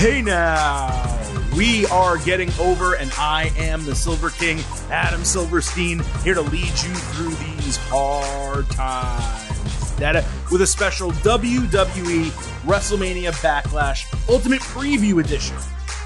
Hey now, we are getting over, and I am the Silver King, Adam Silverstein, here to lead you through these hard times. That uh, with a special WWE WrestleMania Backlash Ultimate Preview Edition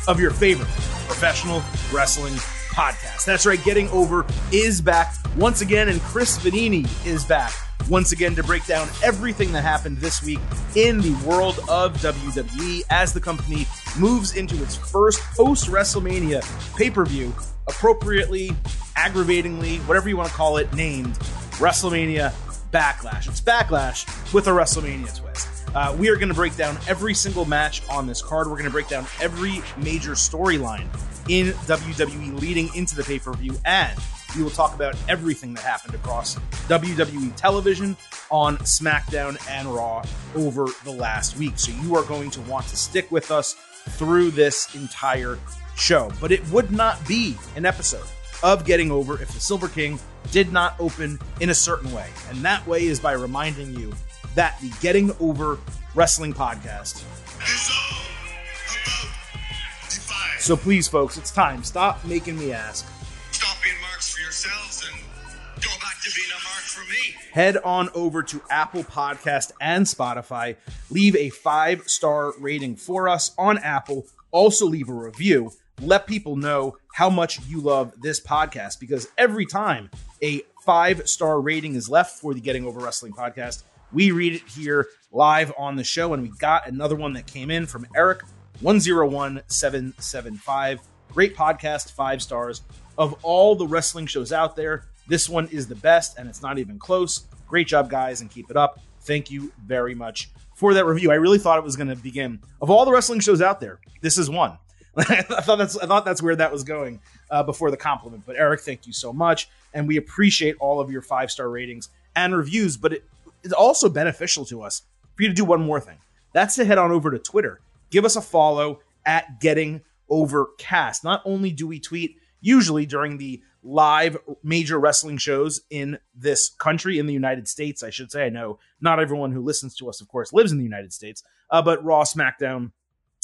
of your favorite professional wrestling podcast. That's right, Getting Over is back once again, and Chris Vannini is back once again to break down everything that happened this week in the world of WWE as the company moves into its first post WrestleMania pay per view, appropriately, aggravatingly, whatever you want to call it, named WrestleMania Backlash. It's Backlash with a WrestleMania twist. Uh, we are going to break down every single match on this card. We're going to break down every major storyline in WWE leading into the pay per view, and we will talk about everything that happened across WWE television on SmackDown and Raw over the last week. So you are going to want to stick with us through this entire show. But it would not be an episode of Getting Over if the Silver King did not open in a certain way. And that way is by reminding you that the Getting Over Wrestling podcast. So please, folks, it's time. Stop making me ask. Yourselves and to being a mark for me. head on over to Apple Podcast and Spotify. Leave a five star rating for us on Apple. Also, leave a review. Let people know how much you love this podcast because every time a five star rating is left for the Getting Over Wrestling podcast, we read it here live on the show. And we got another one that came in from Eric 101775. Great podcast, five stars. Of all the wrestling shows out there, this one is the best, and it's not even close. Great job, guys, and keep it up. Thank you very much for that review. I really thought it was going to begin. Of all the wrestling shows out there, this is one. I thought that's I thought that's where that was going uh, before the compliment. But Eric, thank you so much, and we appreciate all of your five star ratings and reviews. But it is also beneficial to us for you to do one more thing. That's to head on over to Twitter. Give us a follow at Getting Overcast. Not only do we tweet usually during the live major wrestling shows in this country, in the United States, I should say. I know not everyone who listens to us, of course, lives in the United States, uh, but Raw, SmackDown,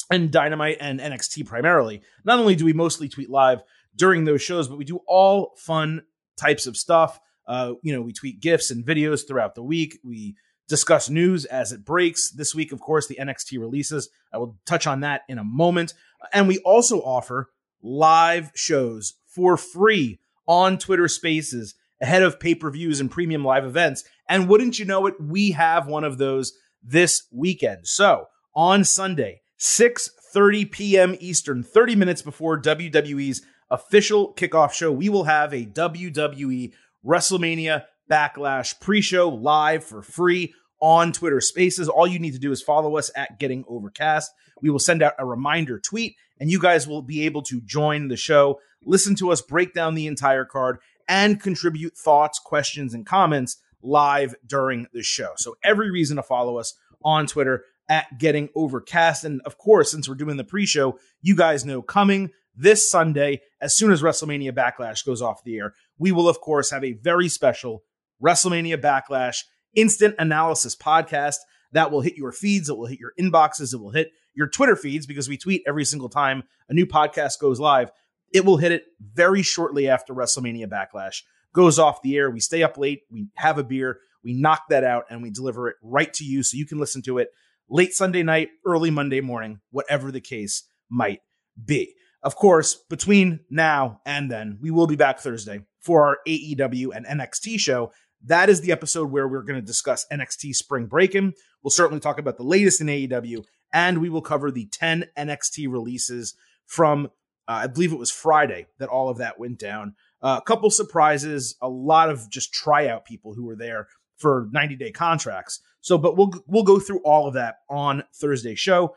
and Dynamite and NXT primarily. Not only do we mostly tweet live during those shows, but we do all fun types of stuff. Uh, you know, we tweet gifs and videos throughout the week. We discuss news as it breaks. This week, of course, the NXT releases. I will touch on that in a moment. And we also offer live shows for free on Twitter Spaces ahead of pay per views and premium live events. And wouldn't you know it, we have one of those this weekend. So on Sunday, 6:30 p.m. Eastern, 30 minutes before WWE's official kickoff show, we will have a WWE WrestleMania Backlash pre-show live for free on Twitter Spaces. All you need to do is follow us at Getting Overcast. We will send out a reminder tweet, and you guys will be able to join the show, listen to us break down the entire card, and contribute thoughts, questions, and comments live during the show. So every reason to follow us on Twitter at Getting Overcast. And of course, since we're doing the pre-show, you guys know coming this Sunday, as soon as WrestleMania Backlash goes off the air, we will of course have a very special WrestleMania Backlash instant analysis podcast that will hit your feeds, it will hit your inboxes, it will hit your Twitter feeds because we tweet every single time a new podcast goes live. It will hit it very shortly after WrestleMania Backlash goes off the air. We stay up late, we have a beer, we knock that out, and we deliver it right to you so you can listen to it late Sunday night, early Monday morning, whatever the case might be. Of course, between now and then, we will be back Thursday for our AEW and NXT show. That is the episode where we're going to discuss NXT Spring Breakin'. We'll certainly talk about the latest in AEW, and we will cover the 10 NXT releases from, uh, I believe it was Friday that all of that went down. Uh, a couple surprises, a lot of just tryout people who were there for 90 day contracts. So, but we'll we'll go through all of that on Thursday show.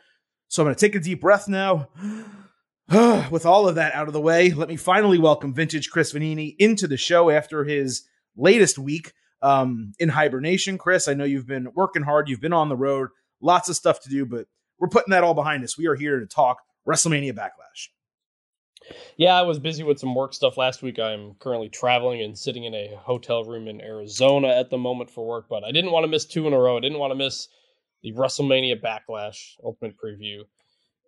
So I'm going to take a deep breath now. With all of that out of the way, let me finally welcome Vintage Chris Vannini into the show after his latest week um, in hibernation. Chris, I know you've been working hard. You've been on the road, lots of stuff to do, but we're putting that all behind us. We are here to talk WrestleMania Backlash. Yeah, I was busy with some work stuff last week. I'm currently traveling and sitting in a hotel room in Arizona at the moment for work, but I didn't want to miss two in a row. I didn't want to miss the WrestleMania Backlash Ultimate Preview.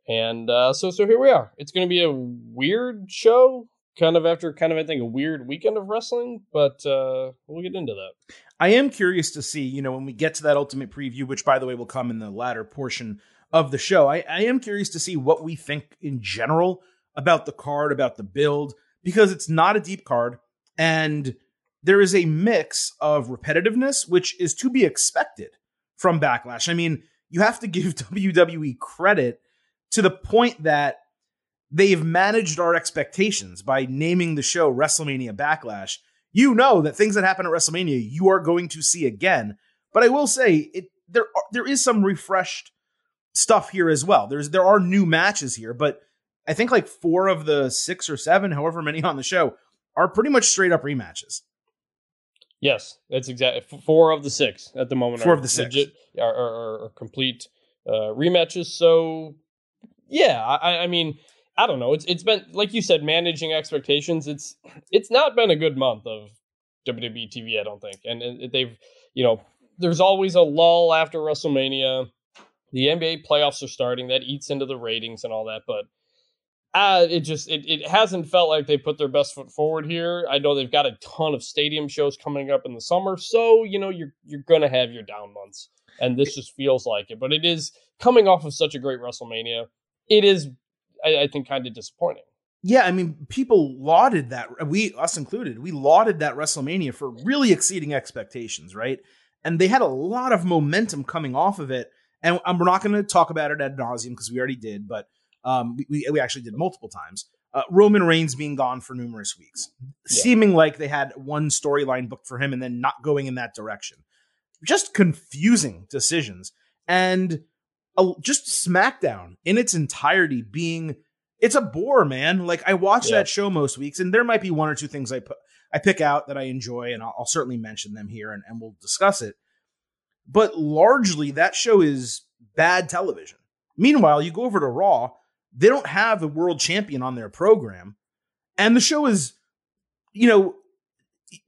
And uh, so so here we are. It's going to be a weird show, kind of after kind of I think a weird weekend of wrestling, but uh, we'll get into that. I am curious to see, you know, when we get to that ultimate preview, which by the way will come in the latter portion of the show, I, I am curious to see what we think in general about the card, about the build, because it's not a deep card and there is a mix of repetitiveness, which is to be expected from Backlash. I mean, you have to give WWE credit to the point that they've managed our expectations by naming the show WrestleMania Backlash. You know that things that happen at WrestleMania you are going to see again. But I will say it there are, there is some refreshed stuff here as well. There's there are new matches here, but I think like four of the six or seven, however many on the show, are pretty much straight up rematches. Yes, that's exactly four of the six at the moment. Four of the six legit, are, are, are complete uh, rematches. So yeah, I, I mean, I don't know. It's it's been like you said, managing expectations. It's it's not been a good month of WWE TV. I don't think, and, and they've you know, there's always a lull after WrestleMania. The NBA playoffs are starting. That eats into the ratings and all that, but uh, it just it, it hasn't felt like they put their best foot forward here. I know they've got a ton of stadium shows coming up in the summer, so you know you're you're gonna have your down months, and this just feels like it. But it is coming off of such a great WrestleMania. It is, I, I think, kind of disappointing. Yeah, I mean, people lauded that we us included. We lauded that WrestleMania for really exceeding expectations, right? And they had a lot of momentum coming off of it. And we're not going to talk about it ad nauseum because we already did, but um, we, we actually did multiple times. Uh, Roman Reigns being gone for numerous weeks, yeah. seeming like they had one storyline booked for him and then not going in that direction. Just confusing decisions. And uh, just SmackDown in its entirety being it's a bore, man. Like I watch yeah. that show most weeks, and there might be one or two things I put I pick out that I enjoy, and I'll, I'll certainly mention them here, and, and we'll discuss it. But largely, that show is bad television. Meanwhile, you go over to Raw, they don't have a world champion on their program. And the show is, you know,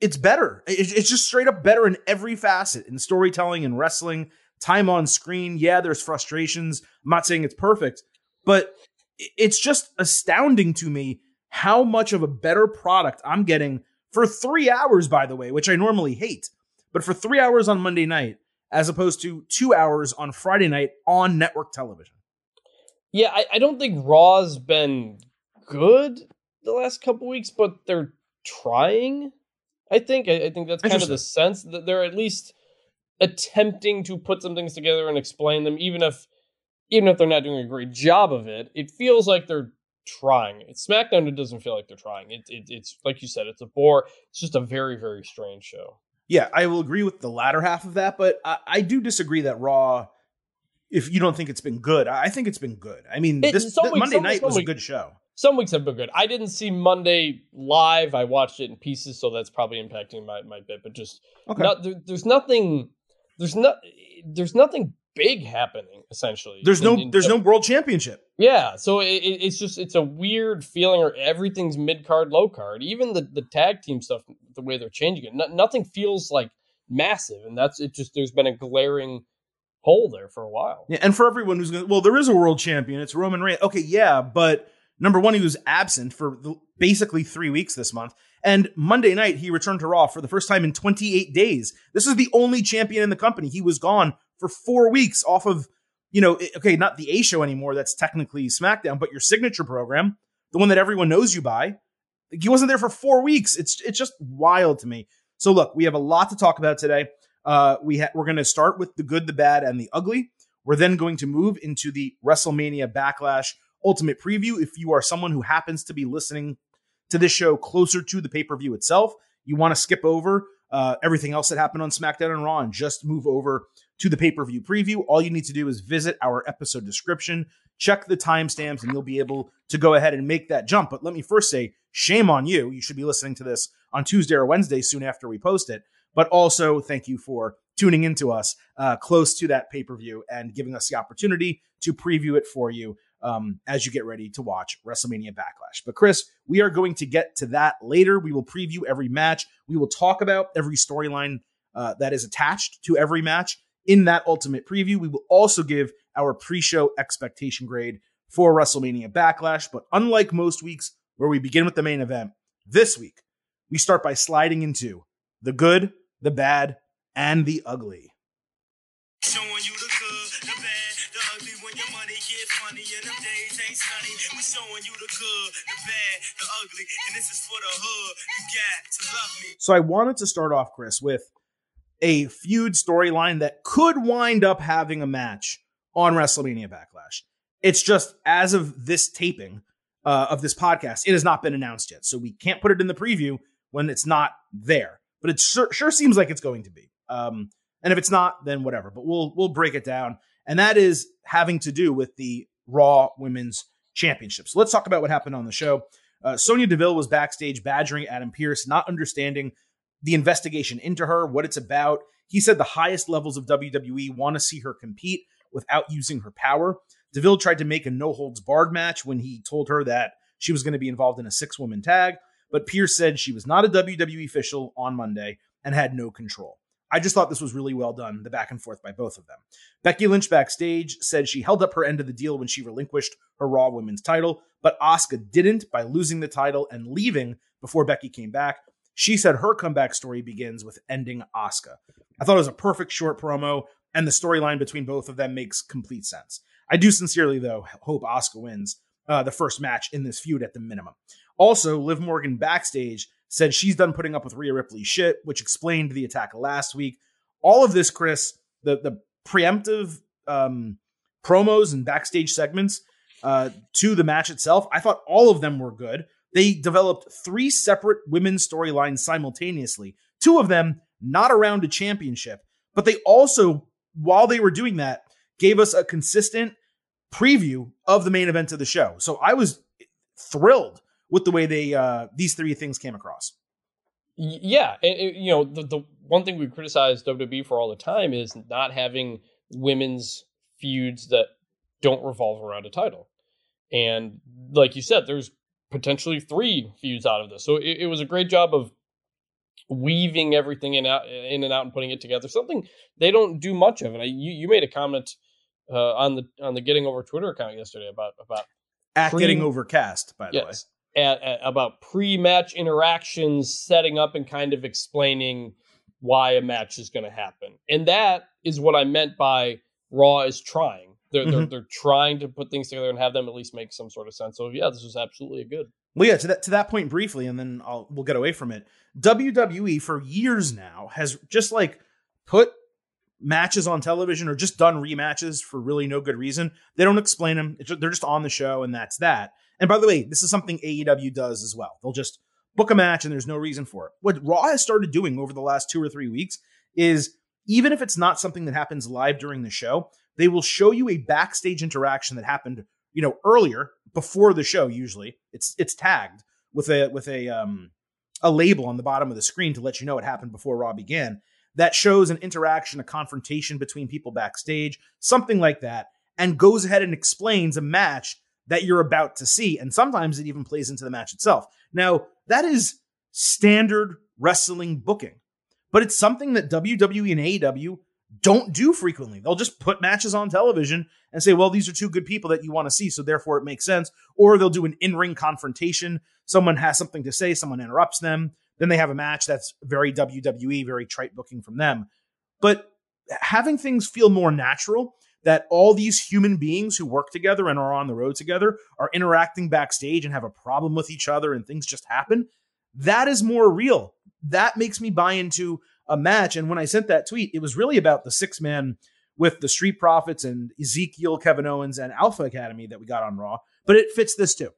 it's better. It's just straight up better in every facet in storytelling and wrestling, time on screen. Yeah, there's frustrations. I'm not saying it's perfect, but it's just astounding to me how much of a better product I'm getting for three hours, by the way, which I normally hate, but for three hours on Monday night, as opposed to two hours on Friday night on network television. Yeah, I, I don't think Raw's been good the last couple weeks, but they're trying. I think. I, I think that's kind of the sense that they're at least attempting to put some things together and explain them, even if even if they're not doing a great job of it. It feels like they're trying. It's SmackDown. It doesn't feel like they're trying. It, it, it's like you said. It's a bore. It's just a very very strange show. Yeah, I will agree with the latter half of that, but I, I do disagree that Raw if you don't think it's been good. I think it's been good. I mean, it, this, weeks, Monday night was a good show. Some weeks have been good. I didn't see Monday live. I watched it in pieces, so that's probably impacting my, my bit. But just okay. Not, there, there's nothing. There's not. There's nothing big happening. Essentially, there's in, no. In, there's no world championship. Yeah, so it, it's just it's a weird feeling, or everything's mid card, low card. Even the the tag team stuff, the way they're changing it, no, nothing feels like massive, and that's it. Just there's been a glaring hole there for a while. Yeah, and for everyone who's going, to well, there is a world champion. It's Roman Reigns. Okay, yeah, but number one, he was absent for basically three weeks this month. And Monday night, he returned to Raw for the first time in 28 days. This is the only champion in the company. He was gone for four weeks off of, you know, okay, not the A show anymore. That's technically SmackDown, but your signature program, the one that everyone knows you by. He wasn't there for four weeks. It's it's just wild to me. So look, we have a lot to talk about today. Uh, we ha- we're going to start with the good, the bad, and the ugly. We're then going to move into the WrestleMania Backlash Ultimate Preview. If you are someone who happens to be listening to this show closer to the pay per view itself, you want to skip over uh, everything else that happened on SmackDown and Raw and just move over to the pay per view preview. All you need to do is visit our episode description, check the timestamps, and you'll be able to go ahead and make that jump. But let me first say, shame on you. You should be listening to this on Tuesday or Wednesday soon after we post it. But also, thank you for tuning into us uh, close to that pay per view and giving us the opportunity to preview it for you um, as you get ready to watch WrestleMania Backlash. But, Chris, we are going to get to that later. We will preview every match, we will talk about every storyline uh, that is attached to every match in that ultimate preview. We will also give our pre show expectation grade for WrestleMania Backlash. But unlike most weeks where we begin with the main event, this week we start by sliding into the good, the bad, and the ugly. We showing you the good, the bad, the ugly, and this is for the hood. You got to love me. So I wanted to start off, Chris, with a feud storyline that could wind up having a match on WrestleMania Backlash. It's just as of this taping uh, of this podcast, it has not been announced yet. So we can't put it in the preview when it's not there. But it sure, sure seems like it's going to be. Um, and if it's not, then whatever. But we'll we'll break it down. And that is having to do with the Raw Women's Championship. So let's talk about what happened on the show. Uh, Sonya Deville was backstage badgering Adam Pearce, not understanding the investigation into her, what it's about. He said the highest levels of WWE want to see her compete without using her power. Deville tried to make a no holds barred match when he told her that she was going to be involved in a six woman tag, but Pearce said she was not a WWE official on Monday and had no control. I just thought this was really well done, the back and forth by both of them. Becky Lynch backstage said she held up her end of the deal when she relinquished her Raw Women's title, but Asuka didn't by losing the title and leaving before Becky came back. She said her comeback story begins with ending Asuka. I thought it was a perfect short promo, and the storyline between both of them makes complete sense. I do sincerely, though, hope Asuka wins uh, the first match in this feud at the minimum. Also, Liv Morgan backstage said she's done putting up with Rhea Ripley's shit, which explained the attack last week. All of this, Chris, the the preemptive um, promos and backstage segments uh, to the match itself, I thought all of them were good. They developed three separate women's storylines simultaneously. Two of them not around a championship, but they also, while they were doing that, gave us a consistent preview of the main event of the show. So I was thrilled with the way they uh, these three things came across. Yeah, and, and, you know the the one thing we criticize WWE for all the time is not having women's feuds that don't revolve around a title. And like you said, there's potentially three feuds out of this. So it, it was a great job of weaving everything in out in and out and putting it together. Something they don't do much of. And I, you you made a comment uh, on the on the Getting Over Twitter account yesterday about about at pre- Getting Overcast, by the yes, way, at, at, about pre-match interactions, setting up and kind of explaining why a match is going to happen, and that is what I meant by Raw is trying. They're, mm-hmm. they're they're trying to put things together and have them at least make some sort of sense. So yeah, this was absolutely a good. Well, yeah, to that to that point briefly, and then I'll we'll get away from it. WWE for years now has just like put matches on television or just done rematches for really no good reason. They don't explain them. they're just on the show and that's that. And by the way, this is something AEW does as well. They'll just book a match and there's no reason for it. What Raw has started doing over the last two or three weeks is even if it's not something that happens live during the show, they will show you a backstage interaction that happened, you know, earlier before the show. Usually, it's it's tagged with a with a um a label on the bottom of the screen to let you know it happened before Raw began that shows an interaction, a confrontation between people backstage, something like that, and goes ahead and explains a match that you're about to see. And sometimes it even plays into the match itself. Now, that is standard wrestling booking, but it's something that WWE and AEW don't do frequently. They'll just put matches on television and say, well, these are two good people that you want to see, so therefore it makes sense. Or they'll do an in ring confrontation. Someone has something to say, someone interrupts them. Then they have a match that's very WWE, very trite booking from them. But having things feel more natural, that all these human beings who work together and are on the road together are interacting backstage and have a problem with each other and things just happen, that is more real. That makes me buy into a match. And when I sent that tweet, it was really about the six man with the Street Profits and Ezekiel, Kevin Owens, and Alpha Academy that we got on Raw. But it fits this too.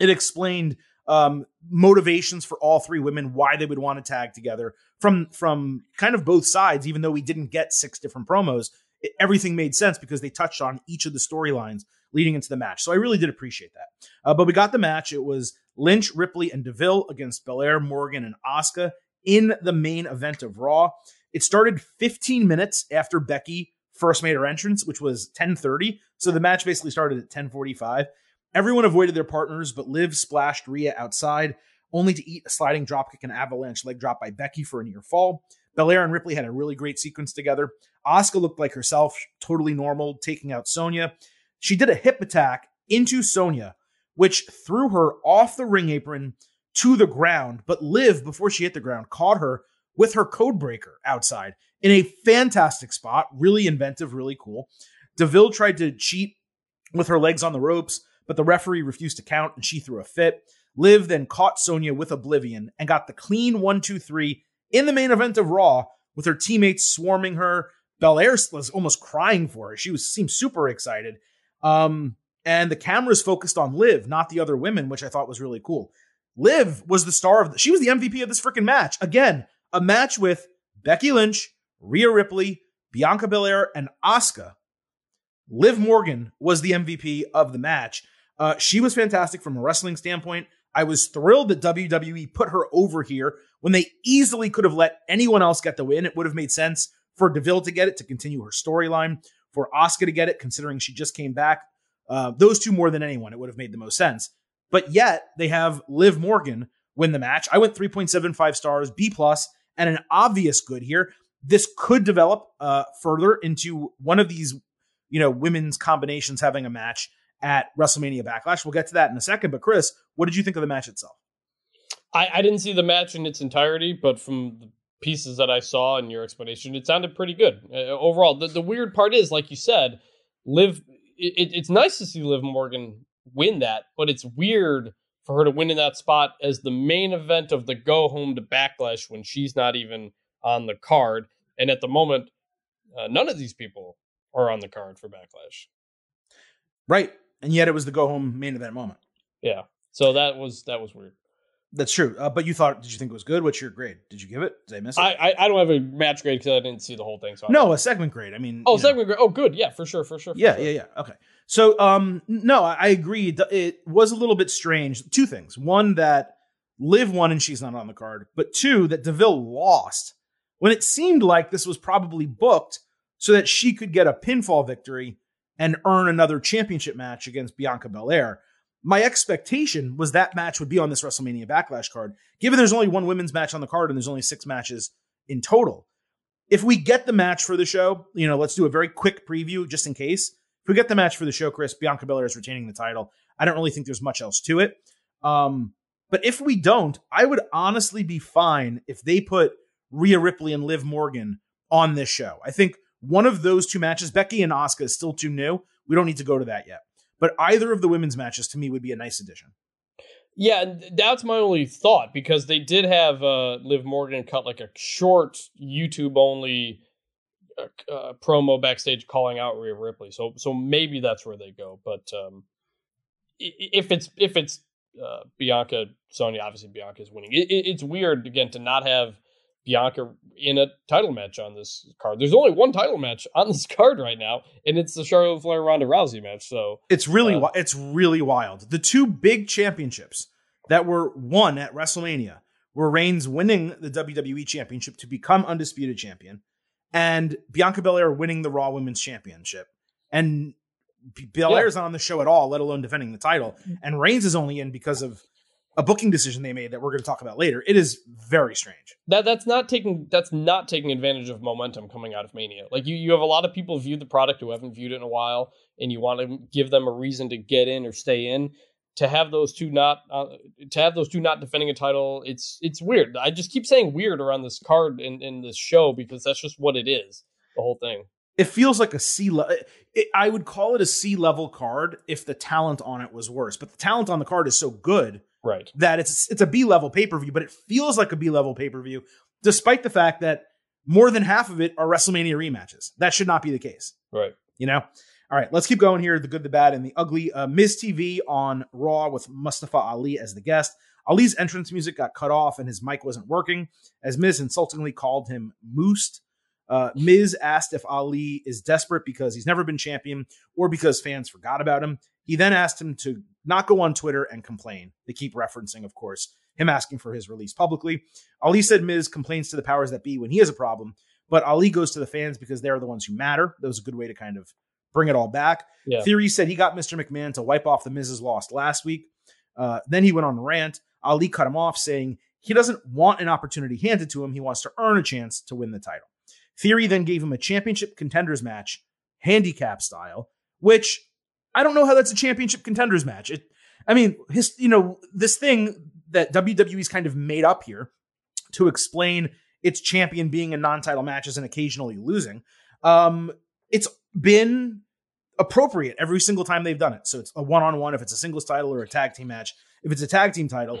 It explained um, motivations for all three women, why they would want to tag together from from kind of both sides. Even though we didn't get six different promos, it, everything made sense because they touched on each of the storylines leading into the match. So I really did appreciate that. Uh, but we got the match. It was Lynch, Ripley, and Deville against Belair, Morgan, and Asuka in the main event of Raw. It started 15 minutes after Becky first made her entrance, which was 10:30. So the match basically started at 10:45. Everyone avoided their partners, but Liv splashed Rhea outside, only to eat a sliding dropkick and avalanche leg drop by Becky for a near fall. Belair and Ripley had a really great sequence together. Asuka looked like herself, totally normal, taking out Sonya. She did a hip attack into Sonya, which threw her off the ring apron to the ground. But Liv, before she hit the ground, caught her with her code breaker outside in a fantastic spot. Really inventive, really cool. Deville tried to cheat with her legs on the ropes, but the referee refused to count and she threw a fit. Liv then caught Sonya with Oblivion and got the clean one, two, three in the main event of Raw with her teammates swarming her. Belair was almost crying for her. She was seemed super excited. Um, and the cameras focused on Liv, not the other women, which I thought was really cool. Liv was the star of the, she was the MVP of this freaking match. Again, a match with Becky Lynch, Rhea Ripley, Bianca Belair, and Asuka. Liv Morgan was the MVP of the match. Uh, she was fantastic from a wrestling standpoint. I was thrilled that WWE put her over here when they easily could have let anyone else get the win. It would have made sense for Deville to get it to continue her storyline, for Asuka to get it, considering she just came back. Uh, those two more than anyone, it would have made the most sense. But yet they have Liv Morgan win the match. I went 3.75 stars, B plus, and an obvious good here. This could develop uh, further into one of these, you know, women's combinations having a match at WrestleMania Backlash. We'll get to that in a second. But Chris, what did you think of the match itself? I, I didn't see the match in its entirety, but from the pieces that I saw in your explanation, it sounded pretty good uh, overall. The, the weird part is, like you said, Liv. It, it's nice to see Liv Morgan win that, but it's weird for her to win in that spot as the main event of the go home to Backlash when she's not even on the card. And at the moment, uh, none of these people are on the card for Backlash. Right and yet it was the go home main event moment. Yeah. So that was that was weird. That's true. Uh, but you thought? Did you think it was good? What's your grade? Did you give it? Did I miss it? I I, I don't have a match grade because I didn't see the whole thing. So no, a segment grade. I mean, oh, segment know. grade. Oh, good. Yeah, for sure, for sure. For yeah, sure. yeah, yeah. Okay. So, um, no, I, I agree. It was a little bit strange. Two things: one that Liv won and she's not on the card, but two that Deville lost when it seemed like this was probably booked so that she could get a pinfall victory and earn another championship match against Bianca Belair. My expectation was that match would be on this WrestleMania Backlash card, given there's only one women's match on the card and there's only six matches in total. If we get the match for the show, you know, let's do a very quick preview just in case. If we get the match for the show, Chris, Bianca Belair is retaining the title. I don't really think there's much else to it. Um, but if we don't, I would honestly be fine if they put Rhea Ripley and Liv Morgan on this show. I think one of those two matches, Becky and Asuka, is still too new. We don't need to go to that yet. But either of the women's matches to me would be a nice addition. Yeah, that's my only thought because they did have uh, Liv Morgan cut like a short YouTube only uh, uh, promo backstage calling out Rhea Ripley. So so maybe that's where they go. But um, if it's if it's uh, Bianca Sonya, obviously Bianca is winning. It, it, it's weird again to not have Bianca in a title match on this card. There's only one title match on this card right now, and it's the Charlotte Flair Ronda Rousey match. So it's really uh, it's really wild. The two big championships that were won at WrestleMania were Reigns winning the WWE Championship to become undisputed champion, and Bianca Belair winning the Raw Women's Championship. And Belair's yeah. not on the show at all, let alone defending the title. And Reigns is only in because of a booking decision they made that we're going to talk about later. It is very strange. That that's not taking that's not taking advantage of momentum coming out of Mania. Like you, you have a lot of people view the product who haven't viewed it in a while, and you want to give them a reason to get in or stay in. To have those two not uh, to have those two not defending a title, it's it's weird. I just keep saying weird around this card in in this show because that's just what it is. The whole thing. It feels like a C level. I would call it a C level card if the talent on it was worse, but the talent on the card is so good right. that it's it's a b level pay-per-view but it feels like a b level pay-per-view despite the fact that more than half of it are wrestlemania rematches. That should not be the case. Right. You know? All right let's keep going here the good the bad and the ugly. Uh, miz tv on raw with mustafa ali as the guest. Ali's entrance music got cut off and his mic wasn't working as miz insultingly called him moosed uh, Miz asked if Ali is desperate because he's never been champion or because fans forgot about him. He then asked him to not go on Twitter and complain. They keep referencing, of course, him asking for his release publicly. Ali said Miz complains to the powers that be when he has a problem, but Ali goes to the fans because they're the ones who matter. That was a good way to kind of bring it all back. Yeah. Theory said he got Mr. McMahon to wipe off the Miz's lost last week. Uh, then he went on a rant. Ali cut him off, saying he doesn't want an opportunity handed to him. He wants to earn a chance to win the title. Theory then gave him a championship contenders match, handicap style, which I don't know how that's a championship contenders match. It, I mean, his, you know, this thing that WWE's kind of made up here to explain its champion being in non-title matches and occasionally losing. Um, it's been appropriate every single time they've done it. So it's a one-on-one if it's a singles title or a tag team match. If it's a tag team title,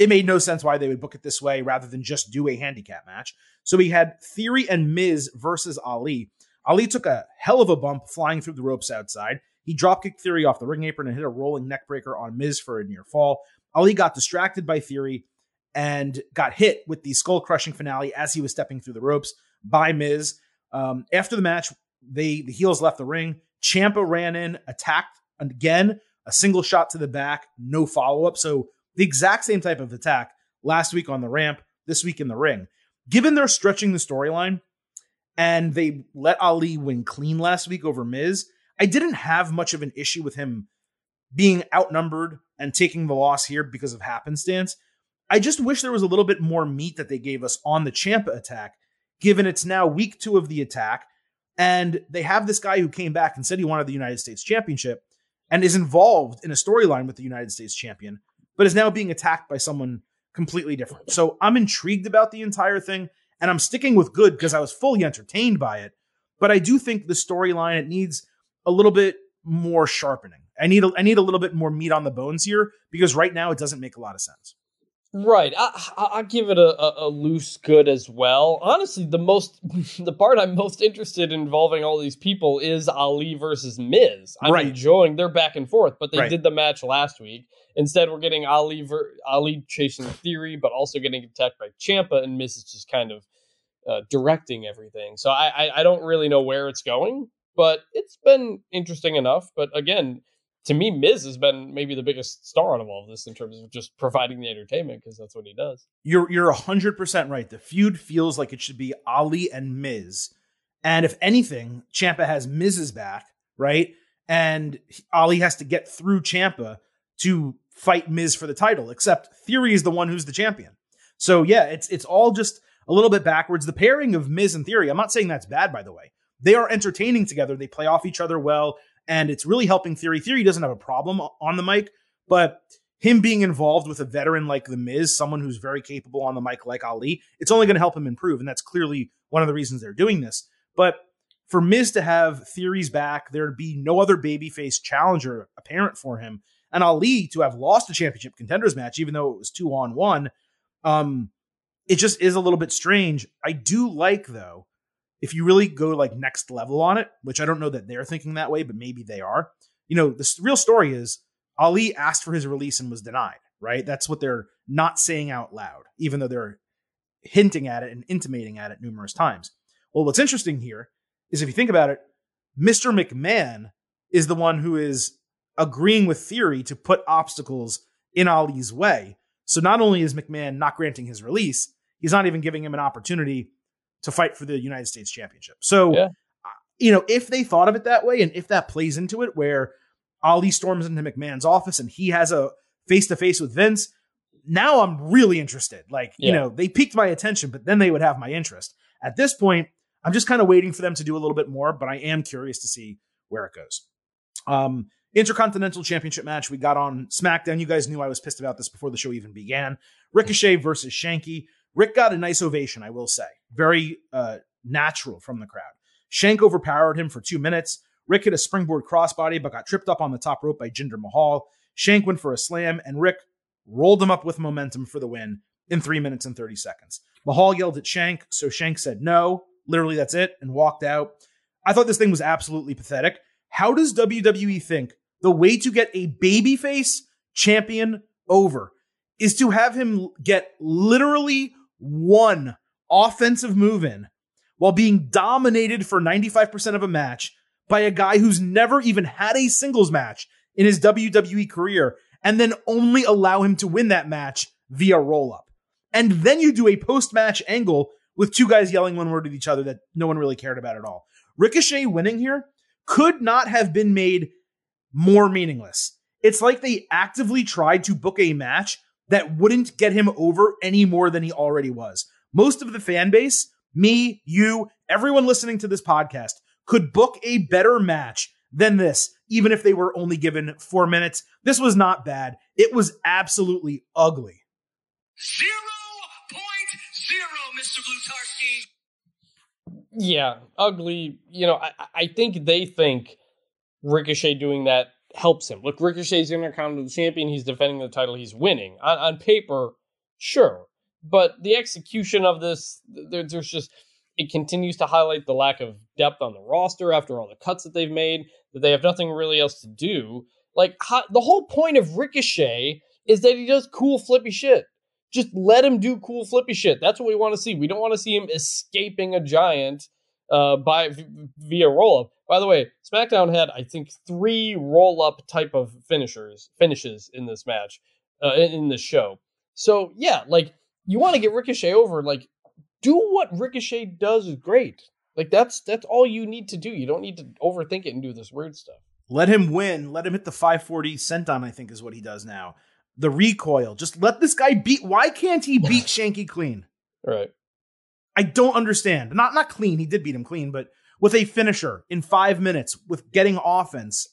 it made no sense why they would book it this way rather than just do a handicap match. So we had Theory and Miz versus Ali. Ali took a hell of a bump flying through the ropes outside. He dropkicked Theory off the ring apron and hit a rolling neckbreaker on Miz for a near fall. Ali got distracted by Theory and got hit with the skull crushing finale as he was stepping through the ropes by Miz. Um, after the match, they the heels left the ring. Ciampa ran in, attacked again, a single shot to the back, no follow up. So the exact same type of attack last week on the ramp, this week in the ring. Given they're stretching the storyline and they let Ali win clean last week over Miz, I didn't have much of an issue with him being outnumbered and taking the loss here because of happenstance. I just wish there was a little bit more meat that they gave us on the Ciampa attack, given it's now week two of the attack. And they have this guy who came back and said he wanted the United States Championship and is involved in a storyline with the United States Champion, but is now being attacked by someone completely different. So I'm intrigued about the entire thing, and I'm sticking with good because I was fully entertained by it. But I do think the storyline it needs a little bit more sharpening. I need a, I need a little bit more meat on the bones here because right now it doesn't make a lot of sense. Right. I, I, give it a, a, a, loose good as well. Honestly, the most the part I'm most interested in involving all these people is Ali versus Miz. I'm right. enjoying their back and forth, but they right. did the match last week. Instead, we're getting Ali ver- Ali chasing Theory, but also getting attacked by Ciampa, and Miz is just kind of uh, directing everything. So I, I I don't really know where it's going, but it's been interesting enough. But again, to me, Miz has been maybe the biggest star out of all of this in terms of just providing the entertainment because that's what he does. You're you're hundred percent right. The feud feels like it should be Ali and Miz, and if anything, Ciampa has Miz's back, right? And Ali has to get through Ciampa to fight Miz for the title. Except Theory is the one who's the champion. So yeah, it's it's all just a little bit backwards. The pairing of Miz and Theory, I'm not saying that's bad, by the way. They are entertaining together. They play off each other well and it's really helping Theory. Theory doesn't have a problem on the mic, but him being involved with a veteran like The Miz, someone who's very capable on the mic like Ali, it's only going to help him improve. And that's clearly one of the reasons they're doing this. But for Miz to have Theory's back, there'd be no other babyface challenger apparent for him. And Ali to have lost a championship contenders match, even though it was two on one, um, it just is a little bit strange. I do like, though, if you really go like next level on it, which I don't know that they're thinking that way, but maybe they are, you know, the real story is Ali asked for his release and was denied, right? That's what they're not saying out loud, even though they're hinting at it and intimating at it numerous times. Well, what's interesting here is if you think about it, Mr. McMahon is the one who is agreeing with theory to put obstacles in Ali's way. So not only is McMahon not granting his release, he's not even giving him an opportunity to fight for the United States Championship. So, yeah. you know, if they thought of it that way and if that plays into it, where Ali storms into McMahon's office and he has a face to face with Vince, now I'm really interested. Like, yeah. you know, they piqued my attention, but then they would have my interest. At this point, I'm just kind of waiting for them to do a little bit more, but I am curious to see where it goes. Um, Intercontinental Championship match we got on SmackDown. You guys knew I was pissed about this before the show even began. Ricochet versus Shanky. Rick got a nice ovation, I will say. Very uh, natural from the crowd. Shank overpowered him for two minutes. Rick hit a springboard crossbody, but got tripped up on the top rope by Jinder Mahal. Shank went for a slam, and Rick rolled him up with momentum for the win in three minutes and 30 seconds. Mahal yelled at Shank, so Shank said no, literally that's it, and walked out. I thought this thing was absolutely pathetic. How does WWE think the way to get a babyface champion over is to have him get literally one offensive move in while being dominated for 95% of a match by a guy who's never even had a singles match in his WWE career and then only allow him to win that match via roll up. And then you do a post match angle with two guys yelling one word at each other that no one really cared about at all. Ricochet winning here could not have been made more meaningless. It's like they actively tried to book a match that wouldn't get him over any more than he already was. Most of the fan base, me, you, everyone listening to this podcast, could book a better match than this, even if they were only given four minutes. This was not bad. It was absolutely ugly. Zero point zero, Mr. Blutarsky. Yeah, ugly. You know, I, I think they think Ricochet doing that helps him. Look, Ricochet's Intercontinental Champion. He's defending the title. He's winning. On, on paper, sure. But the execution of this, there, there's just, it continues to highlight the lack of depth on the roster after all the cuts that they've made, that they have nothing really else to do. Like, how, the whole point of Ricochet is that he does cool, flippy shit. Just let him do cool, flippy shit. That's what we want to see. We don't want to see him escaping a giant uh, by via roll up. By the way, SmackDown had I think three roll up type of finishers finishes in this match, uh, in, in this show. So yeah, like you want to get Ricochet over, like do what Ricochet does is great. Like that's that's all you need to do. You don't need to overthink it and do this weird stuff. Let him win. Let him hit the 540 senton, I think is what he does now. The recoil. Just let this guy beat. Why can't he beat Shanky clean? Right. I don't understand. Not not clean. He did beat him clean, but with a finisher in five minutes with getting offense,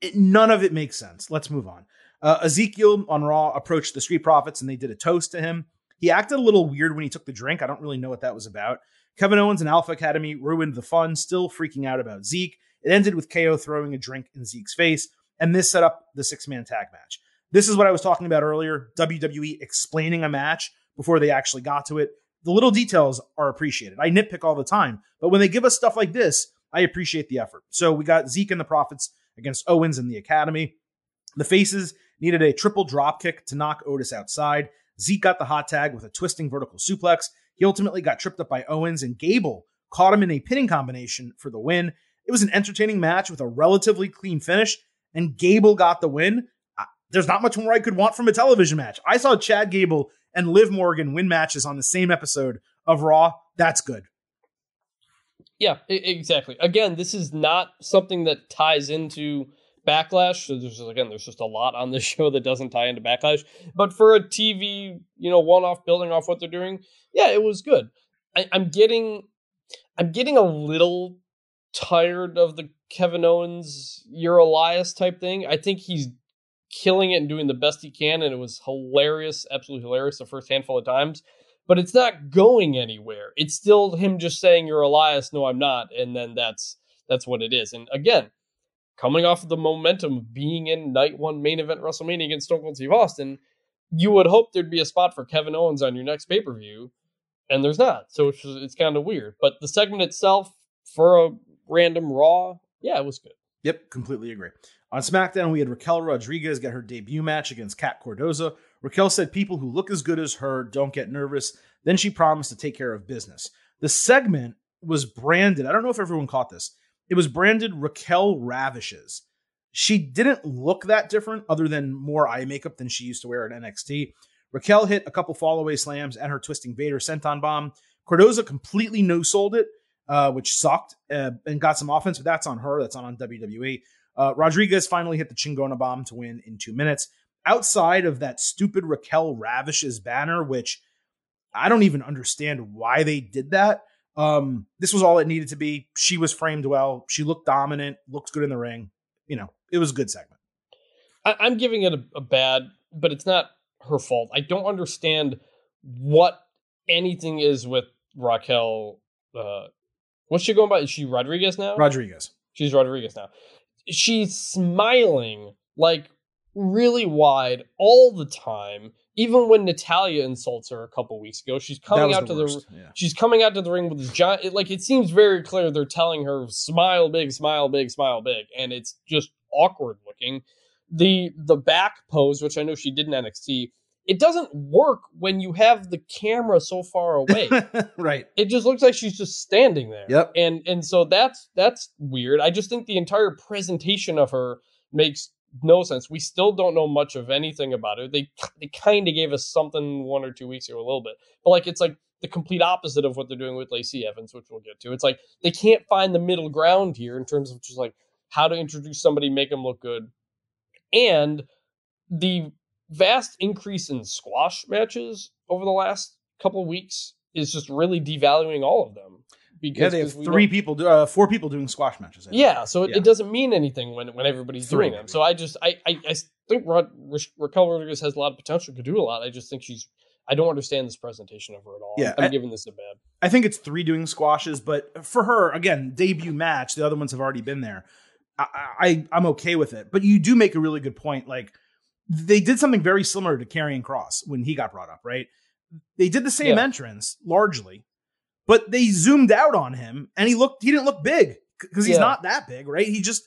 it, none of it makes sense. Let's move on. Uh, Ezekiel on Raw approached the Street Profits and they did a toast to him. He acted a little weird when he took the drink. I don't really know what that was about. Kevin Owens and Alpha Academy ruined the fun, still freaking out about Zeke. It ended with KO throwing a drink in Zeke's face, and this set up the six man tag match. This is what I was talking about earlier WWE explaining a match before they actually got to it the little details are appreciated. I nitpick all the time, but when they give us stuff like this, I appreciate the effort. So we got Zeke and the Profits against Owens and the Academy. The Faces needed a triple drop kick to knock Otis outside. Zeke got the hot tag with a twisting vertical suplex. He ultimately got tripped up by Owens, and Gable caught him in a pinning combination for the win. It was an entertaining match with a relatively clean finish, and Gable got the win. There's not much more I could want from a television match. I saw Chad Gable and Liv Morgan win matches on the same episode of Raw, that's good. Yeah, exactly. Again, this is not something that ties into Backlash. So there's again, there's just a lot on this show that doesn't tie into Backlash. But for a TV, you know, one-off building off what they're doing, yeah, it was good. I, I'm getting, I'm getting a little tired of the Kevin Owens, you're Elias type thing. I think he's killing it and doing the best he can, and it was hilarious, absolutely hilarious the first handful of times. But it's not going anywhere. It's still him just saying you're Elias, no, I'm not, and then that's that's what it is. And again, coming off of the momentum of being in night one main event WrestleMania against Stone Cold Steve Austin, you would hope there'd be a spot for Kevin Owens on your next pay per view, and there's not. So it's, it's kind of weird. But the segment itself, for a random Raw, yeah, it was good. Yep, completely agree. On SmackDown, we had Raquel Rodriguez get her debut match against Kat Cardoza. Raquel said people who look as good as her don't get nervous. Then she promised to take care of business. The segment was branded, I don't know if everyone caught this. It was branded Raquel Ravishes. She didn't look that different other than more eye makeup than she used to wear at NXT. Raquel hit a couple fallaway slams and her twisting Vader senton bomb. Cardoza completely no sold it, uh, which sucked uh, and got some offense, but that's on her. That's not on WWE. Uh, Rodriguez finally hit the Chingona bomb to win in two minutes. Outside of that stupid Raquel Ravishes banner, which I don't even understand why they did that. Um, this was all it needed to be. She was framed well. She looked dominant, looked good in the ring. You know, it was a good segment. I, am giving it a, a bad, but it's not her fault. I don't understand what anything is with Raquel. Uh, what's she going by? Is she Rodriguez now? Rodriguez. She's Rodriguez now she's smiling like really wide all the time. Even when Natalya insults her a couple weeks ago, she's coming out the to worst. the yeah. she's coming out to the ring with this giant. It, like it seems very clear they're telling her smile big, smile big, smile big, and it's just awkward looking. The the back pose, which I know she did in NXT, it doesn't work when you have the camera so far away. right. It just looks like she's just standing there. Yep. And and so that's that's weird. I just think the entire presentation of her makes no sense. We still don't know much of anything about her. They they kind of gave us something one or two weeks ago a little bit. But like it's like the complete opposite of what they're doing with Lacey Evans, which we'll get to. It's like they can't find the middle ground here in terms of just like how to introduce somebody, make them look good. And the vast increase in squash matches over the last couple weeks is just really devaluing all of them. because Yeah, they have three people, do- uh, four people doing squash matches. Yeah, so it, Yeah. it doesn't mean anything when when everybody's Three, doing them. maybe. So I just I I, I think Rod, Ra- Raquel Rodriguez has a lot of potential, could do a lot. I just think she's I don't understand this presentation of her at all. Yeah, I'm I- giving this a bad. I think it's three doing squashes, but for her, again, debut match. The other ones have already been there. I, I I'm okay with it. But you do make a really good point. Like they did something very similar to Karrion Kross when he got brought up, right? They did the same Yeah. entrance largely, but they zoomed out on him and he looked he didn't look big because he's Yeah. not that big, right? He just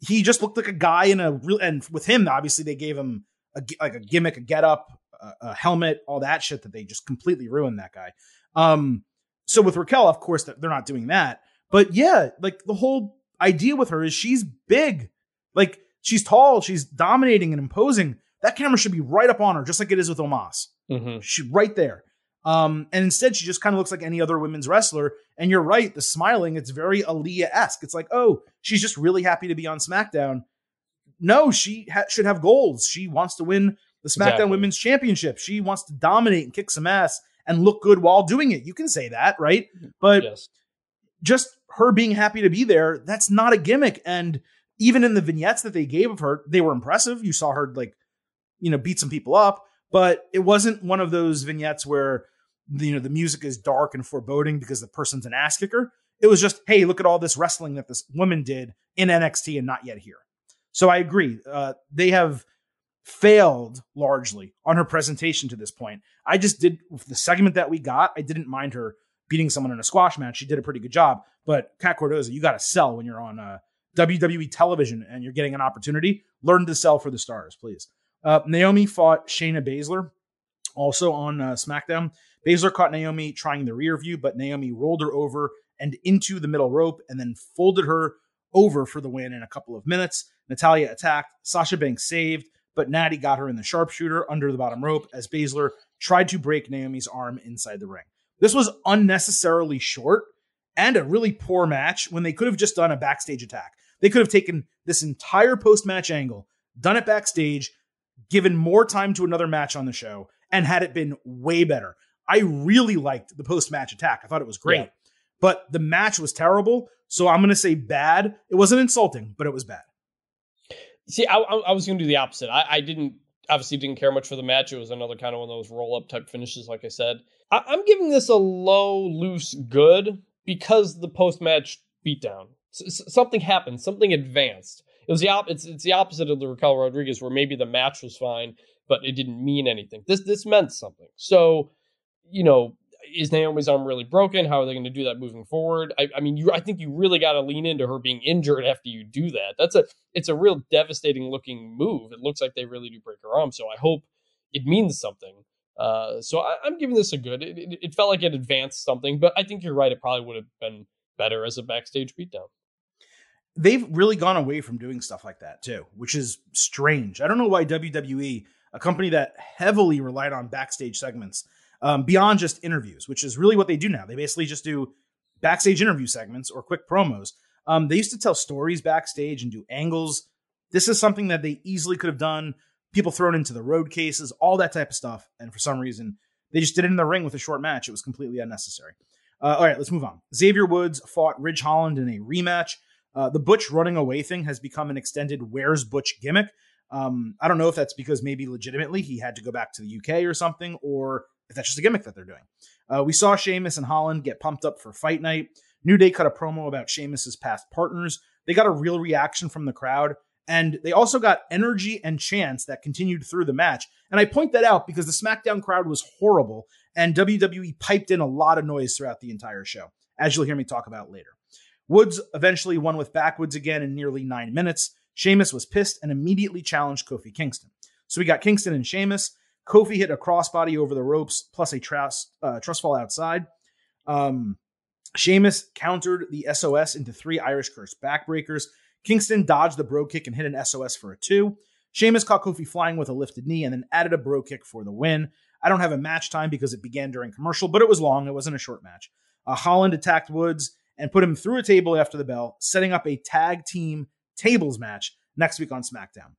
he just looked like a guy in a real and with him obviously they gave him a like a gimmick, a get up, a, a helmet, all that shit that they just completely ruined that guy. Um so with Raquel, of course, they're not doing that. But yeah, like the whole idea with her is she's big. Like she's tall, she's dominating and imposing. That camera should be right up on her, just like it is with Omos. Mhm. She right there. Um, and instead, she just kind of looks like any other women's wrestler. And you're right, the smiling, it's very Aliyah esque. It's like, oh, she's just really happy to be on SmackDown. No, she ha- should have goals. She wants to win the SmackDown Exactly. Women's Championship. She wants to dominate and kick some ass and look good while doing it. You can say that, right? But Yes. just her being happy to be there, that's not a gimmick. And even in the vignettes that they gave of her, they were impressive. You saw her like, you know, beat some people up, but it wasn't one of those vignettes where you know the music is dark and foreboding because the person's an ass kicker. It was just, hey, look at all this wrestling that this woman did in NXT and not yet here. So I agree. Uh, they have failed largely on her presentation to this point. I just did the segment that we got. I didn't mind her beating someone in a squash match. She did a pretty good job. But Kat Cordoza, you got to sell when you're on uh, WWE television and you're getting an opportunity. Learn to sell for the stars, please. Uh, Naomi fought Shayna Baszler, also on uh, SmackDown. Baszler caught Naomi trying the rear view, but Naomi rolled her over and into the middle rope and then folded her over for the win in a couple of minutes. Natalya attacked. Sasha Banks saved, but Natty got her in the sharpshooter under the bottom rope as Baszler tried to break Naomi's arm inside the ring. This was unnecessarily short and a really poor match when they could have just done a backstage attack. They could have taken this entire post match angle, done it backstage, given more time to another match on the show, and had it been way better. I really liked the post match attack. I thought it was great, Yeah. but the match was terrible. So I'm going to say bad. It wasn't insulting, but it was bad. See, I, I, was going to do the opposite. I, I didn't obviously didn't care much for the match. It was another kind of one of those roll up type finishes, like I said. I, I'm giving this a low, loose good because the post match beatdown. Something happened. Something advanced. It was the op- it's, it's the opposite of the Raquel Rodriguez, where maybe the match was fine, but it didn't mean anything. This this meant something. So, you know, is Naomi's arm really broken? How are they going to do that moving forward? I, I mean, you I think you really got to lean into her being injured after you do that. That's a it's a real devastating looking move. It looks like they really do break her arm. So I hope it means something. Uh, so I, I'm giving this a good. It, it, it felt like it advanced something, but I think you're right. It probably would have been better as a backstage beatdown. They've really gone away from doing stuff like that too, which is strange. I don't know why WWE, a company that heavily relied on backstage segments, um, beyond just interviews, which is really what they do now. They basically just do backstage interview segments or quick promos. Um, they used to tell stories backstage and do angles. This is something that they easily could have done. People thrown into the road cases, all that type of stuff. And for some reason, they just did it in the ring with a short match. It was completely unnecessary. Uh, all right, let's move on. Xavier Woods fought Ridge Holland in a rematch. Uh, the Butch running away thing has become an extended Where's Butch gimmick. Um, I don't know if that's because maybe legitimately he had to go back to the UK or something, or if that's just a gimmick that they're doing. Uh, we saw Sheamus and Holland get pumped up for fight night. New Day cut a promo about Sheamus's past partners. They got a real reaction from the crowd, and they also got energy and chants that continued through the match. And I point that out because the SmackDown crowd was horrible, and WWE piped in a lot of noise throughout the entire show, as you'll hear me talk about later. Woods eventually won with backwoods again in nearly nine minutes. Sheamus was pissed and immediately challenged Kofi Kingston. So we got Kingston and Sheamus. Kofi hit a crossbody over the ropes plus a trust, uh, trust fall outside. Um, Sheamus countered the SOS into three Irish curse backbreakers. Kingston dodged the brogue kick and hit an SOS for a two. Sheamus caught Kofi flying with a lifted knee and then added a brogue kick for the win. I don't have a match time because it began during commercial, but it was long. It wasn't a short match. Uh, Holland attacked Woods and put him through a table after the bell, setting up a tag team tables match next week on SmackDown.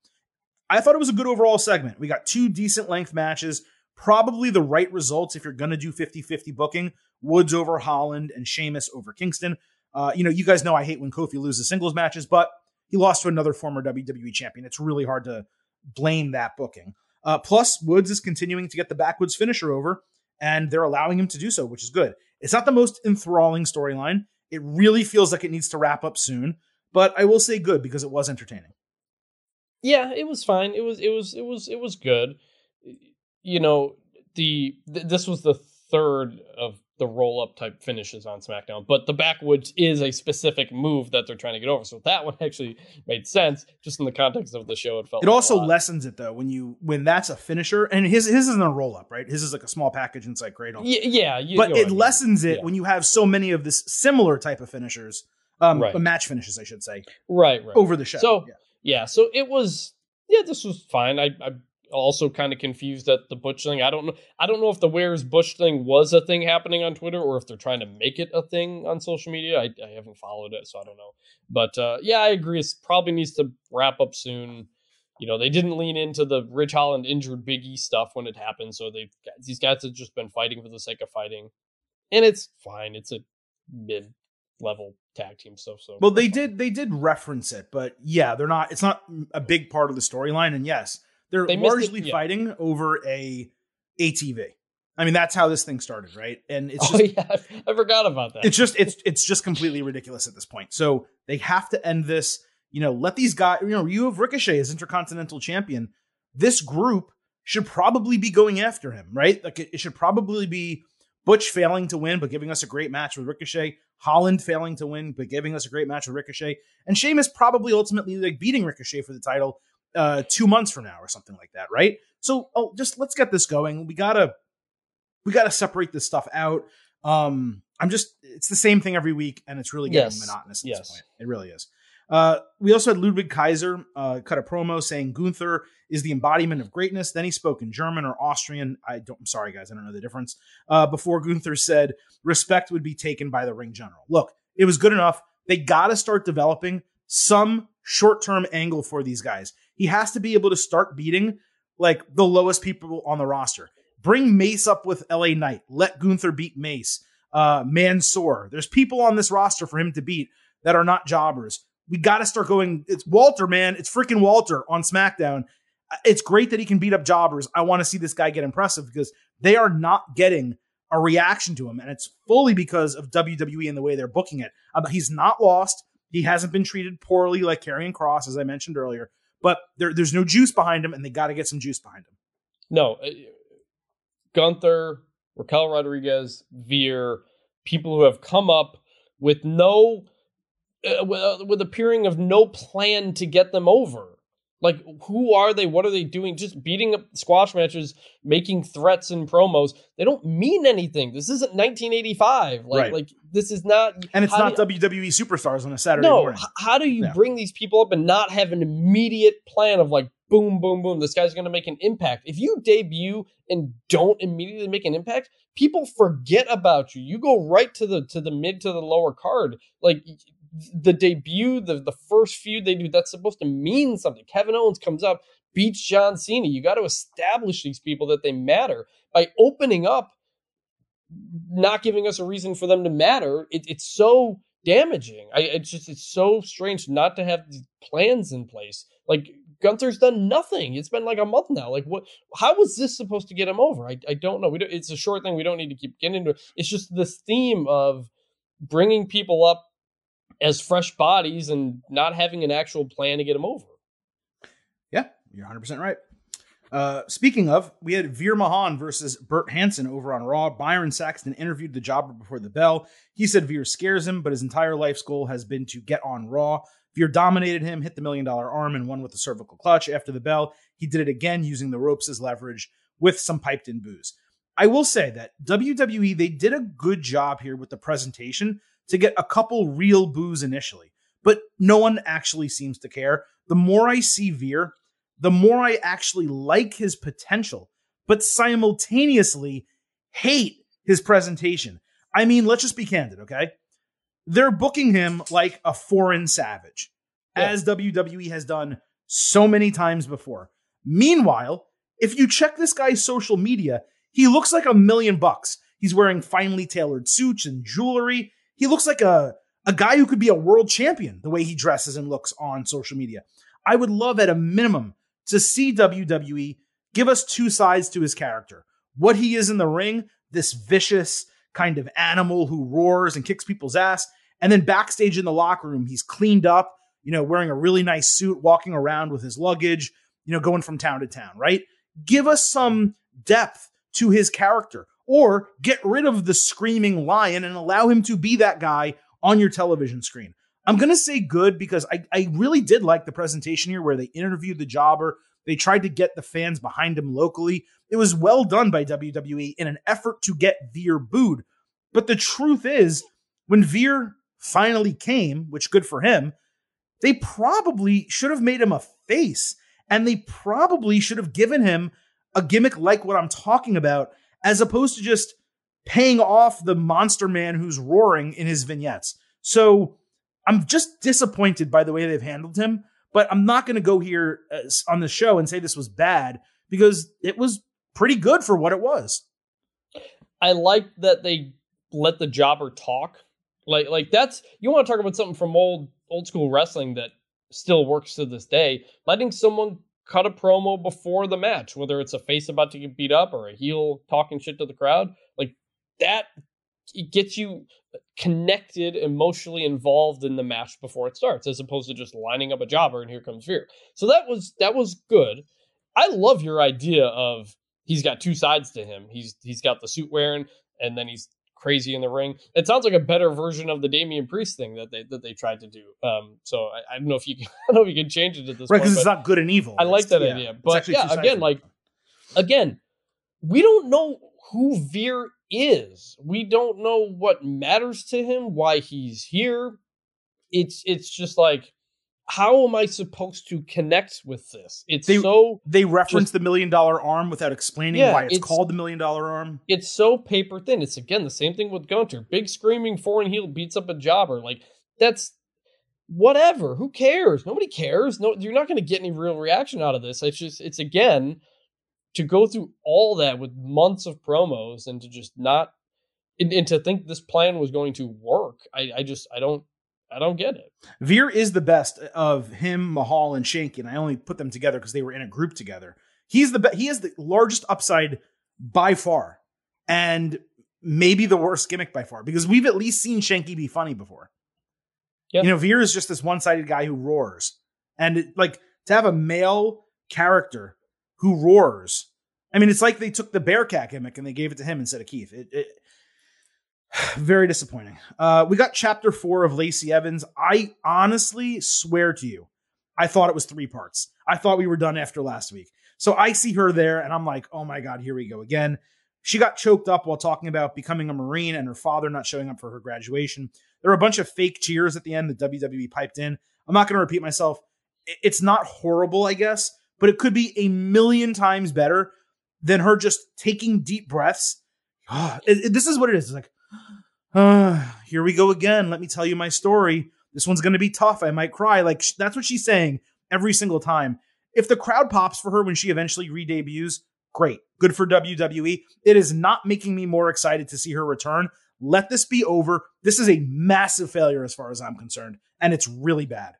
I thought it was a good overall segment. We got two decent length matches, Probably the right results if you're going to do 50 50 booking Woods over Holland and Sheamus over Kingston. Uh, you know, you guys know I hate when Kofi loses singles matches, but he lost to another former WWE champion. It's really hard to blame that booking. Uh, plus, Woods is continuing to get the backwoods finisher over, and they're allowing him to do so, which is good. It's not the most enthralling storyline. It really feels like it needs to wrap up soon, but I will say good because it was entertaining. Yeah, it was fine. It was it was it was it was good. You know, the th- this was the third of the roll up type finishes on SmackDown, but the backwoods is a specific move that they're trying to get over. So that one actually made sense just in the context of the show. It felt It like also lessens it though when you when that's a finisher, and his his isn't a roll up, right? His is like a small package and inside Cradle. Y- yeah, you, but you know it I mean. lessens it Yeah. when you have so many of this similar type of finishers, um, Right. match finishes, I should say, right, right. over the show. So- Yeah. Yeah, so it was. Yeah, this was fine. I, I'm also kind of confused at the Butch thing. I don't know. I don't know if the Where's Butch thing was a thing happening on Twitter or if they're trying to make it a thing on social media. I, I haven't followed it, so I don't know. But uh, yeah, I agree. It probably needs to wrap up soon. You know, they didn't lean into the Ridge Holland injured Big E stuff when it happened, so they these guys have just been fighting for the sake of fighting, and it's fine. It's a mid level tag team stuff. So Well, they did they did reference it, but yeah, they're not. It's not a big part of the storyline. And yes, they're They it, largely yeah. fighting over a ATV. I mean, that's how this thing started, right? And it's oh just yeah, I forgot about that. it's just it's it's just completely ridiculous at this point. So they have to end this. You know, let these guys. You know, you have Ricochet as Intercontinental Champion. This group should probably be going after him, right? Like it, it should probably be Butch failing to win, but giving us a great match with Ricochet. Holland failing to win, but giving us a great match with Ricochet. And Sheamus probably ultimately like beating Ricochet for the title uh two months from now or something like that, right? So oh, just let's get this going. We gotta we gotta separate this stuff out. Um, I'm just it's the same thing every week, and it's really getting Yes. monotonous at Yes. this point. It really is. Uh, we also had Ludwig Kaiser uh, cut a promo saying Gunther is the embodiment of greatness. Then he spoke in German or Austrian. I don't. I'm sorry, guys. I don't know the difference. Uh, before Gunther said respect would be taken by the ring general. Look, it was good enough. They got to start developing some short term angle for these guys. He has to be able to start beating like the lowest people on the roster. Bring Mace up with LA Knight. Let Gunther beat Mace. Uh, Mansoor. There's people on this roster for him to beat that are not jobbers. We got to start going. It's Walter, man. It's freaking Walter on SmackDown. Uh, It's great that he can beat up jobbers. I want to see this guy get impressive because they are not getting a reaction to him, and it's fully because of WWE and the way they're booking it. Uh, he's not lost. He hasn't been treated poorly like Karrion Kross, as I mentioned earlier. But there, there's no juice behind him, and they got to get some juice behind him. No, uh, Gunther, Raquel Rodriguez, Veer, people who have come up with no, uh, with, uh, with appearing of no plan to get them over. Like, who are they? What are they doing? Just beating up squash matches, making threats and promos. They don't mean anything. This isn't 1985. Like, Right. like this is not. And it's not do- WWE superstars on a Saturday no, morning. how do you Yeah. bring these people up and not have an immediate plan of like, boom, boom, boom, this guy's going to make an impact? If you debut and don't immediately make an impact, people forget about you. You go right to the to the mid to the lower card. Like the debut, the the first feud they do, that's supposed to mean something. Kevin Owens comes up, beats John Cena. You got to establish these people that they matter by opening up not giving us a reason for them to matter, it, it's so damaging. I it's just it's so strange not to have these plans in place. Like Gunther's done nothing. It's been like a month now. Like what? How was this supposed to get him over? I, I don't know. We don't, it's a short thing. We don't need to keep getting into. it. It's just this theme of bringing people up as fresh bodies and not having an actual plan to get them over. Yeah, you're 100% right. Uh, speaking of, we had Veer Mahaan versus Burt Hansen over on Raw. Byron Saxton interviewed the jobber before the bell. He said Veer scares him, but his entire life's goal has been to get on Raw. Veer dominated him, hit the million dollar arm, and won with the cervical clutch. After the bell, he did it again using the ropes as leverage with some piped in booze. I will say that WWE, they did a good job here with the presentation to get a couple real boos initially, but no one actually seems to care. The more I see Veer, the more I actually like his potential, but simultaneously hate his presentation. I mean, let's just be candid, okay? They're booking him like a foreign savage, Yeah. as WWE has done so many times before. Meanwhile, If you check this guy's social media, he looks like a million bucks. He's wearing finely tailored suits and jewelry. He looks like a, a guy who could be a world champion the way he dresses and looks on social media. I would love at a minimum to see WWE give us two sides to his character. What he is in the ring, this vicious kind of animal who roars and kicks people's ass. And then backstage in the locker room, he's cleaned up, you know, wearing a really nice suit, walking around with his luggage, you know, going from town to town, right? Give us some depth to his character or get rid of the screaming lion and allow him to be that guy on your television screen. I'm going to say good because I, I really did like the presentation here where they interviewed the jobber. They tried to get the fans behind him locally. It was well done by WWE in an effort to get Veer booed. But the truth is, when Veer finally came, which good for him, they probably should have made him a face and they probably should have given him a gimmick like what I'm talking about, as opposed to just paying off the monster man who's roaring in his vignettes. So I'm just disappointed by the way they've handled him, but I'm not going to go here uh, on the show and say this was bad because it was pretty good for what it was. I like that they let the jobber talk. Like like that's you want to talk about something from old old school wrestling that still works to this day. Letting someone cut a promo before the match, whether it's a face about to get beat up or a heel talking shit to the crowd, like that it gets you connected, emotionally involved in the match before it starts, as opposed to just lining up a jobber and here comes Veer. So that was that was good. I love your idea of he's got two sides to him. He's he's got the suit wearing, and then he's crazy in the ring. It sounds like a better version of the Damian Priest thing that they that they tried to do. Um, so I, I don't know if you can, I don't know if you can change it at this right because it's not good and evil. I like that yeah, idea, but yeah, again, like again, we don't know who Veer is. We don't know what matters to him, why he's here. It's it's just like how am I supposed to connect with this? It's They- so they reference just- the million dollar arm without explaining Yeah, why it's, it's- called the million dollar arm. it's so paper thin. It's again the same thing with Gunther. Big screaming foreign heel beats up a jobber. Like that's whatever. Who cares? Nobody cares. No, you're not going to get any real reaction out of this. It's just it's again to go through all that with months of promos and to just not and, and to think this plan was going to work. I, I just I don't I don't get it. Veer is the best of him, Mahal, and Shanky, and I only put them together because they were in a group together. He's the be- he has the largest upside by far, and maybe the worst gimmick by far because we've at least seen Shanky be funny before. Yeah. You know, Veer is just this one sided guy who roars, and it, like to have a male character who roars. I mean, it's like they took the Bearcat gimmick and they gave it to him instead of Keith. It, it very disappointing. Uh, we got chapter four of Lacey Evans. I honestly swear to you, I thought it was three parts. I thought we were done after last week. So I see her there and I'm like, oh my God, here we go again. She got choked up while talking about becoming a Marine and her father not showing up for her graduation. There were a bunch of fake cheers at the end that WWE piped in. I'm not going to repeat myself. It's not horrible, I guess, but it could be a million times better than her just taking deep breaths. This is what it is. It's like, uh, here we go again. Let me tell you my story. This one's going to be tough. I might cry. Like that's what she's saying every single time. If the crowd pops for her when she eventually re-debuts, great. Good for WWE. It is not making me more excited to see her return. Let this be over. This is a massive failure as far as I'm concerned, and it's really bad.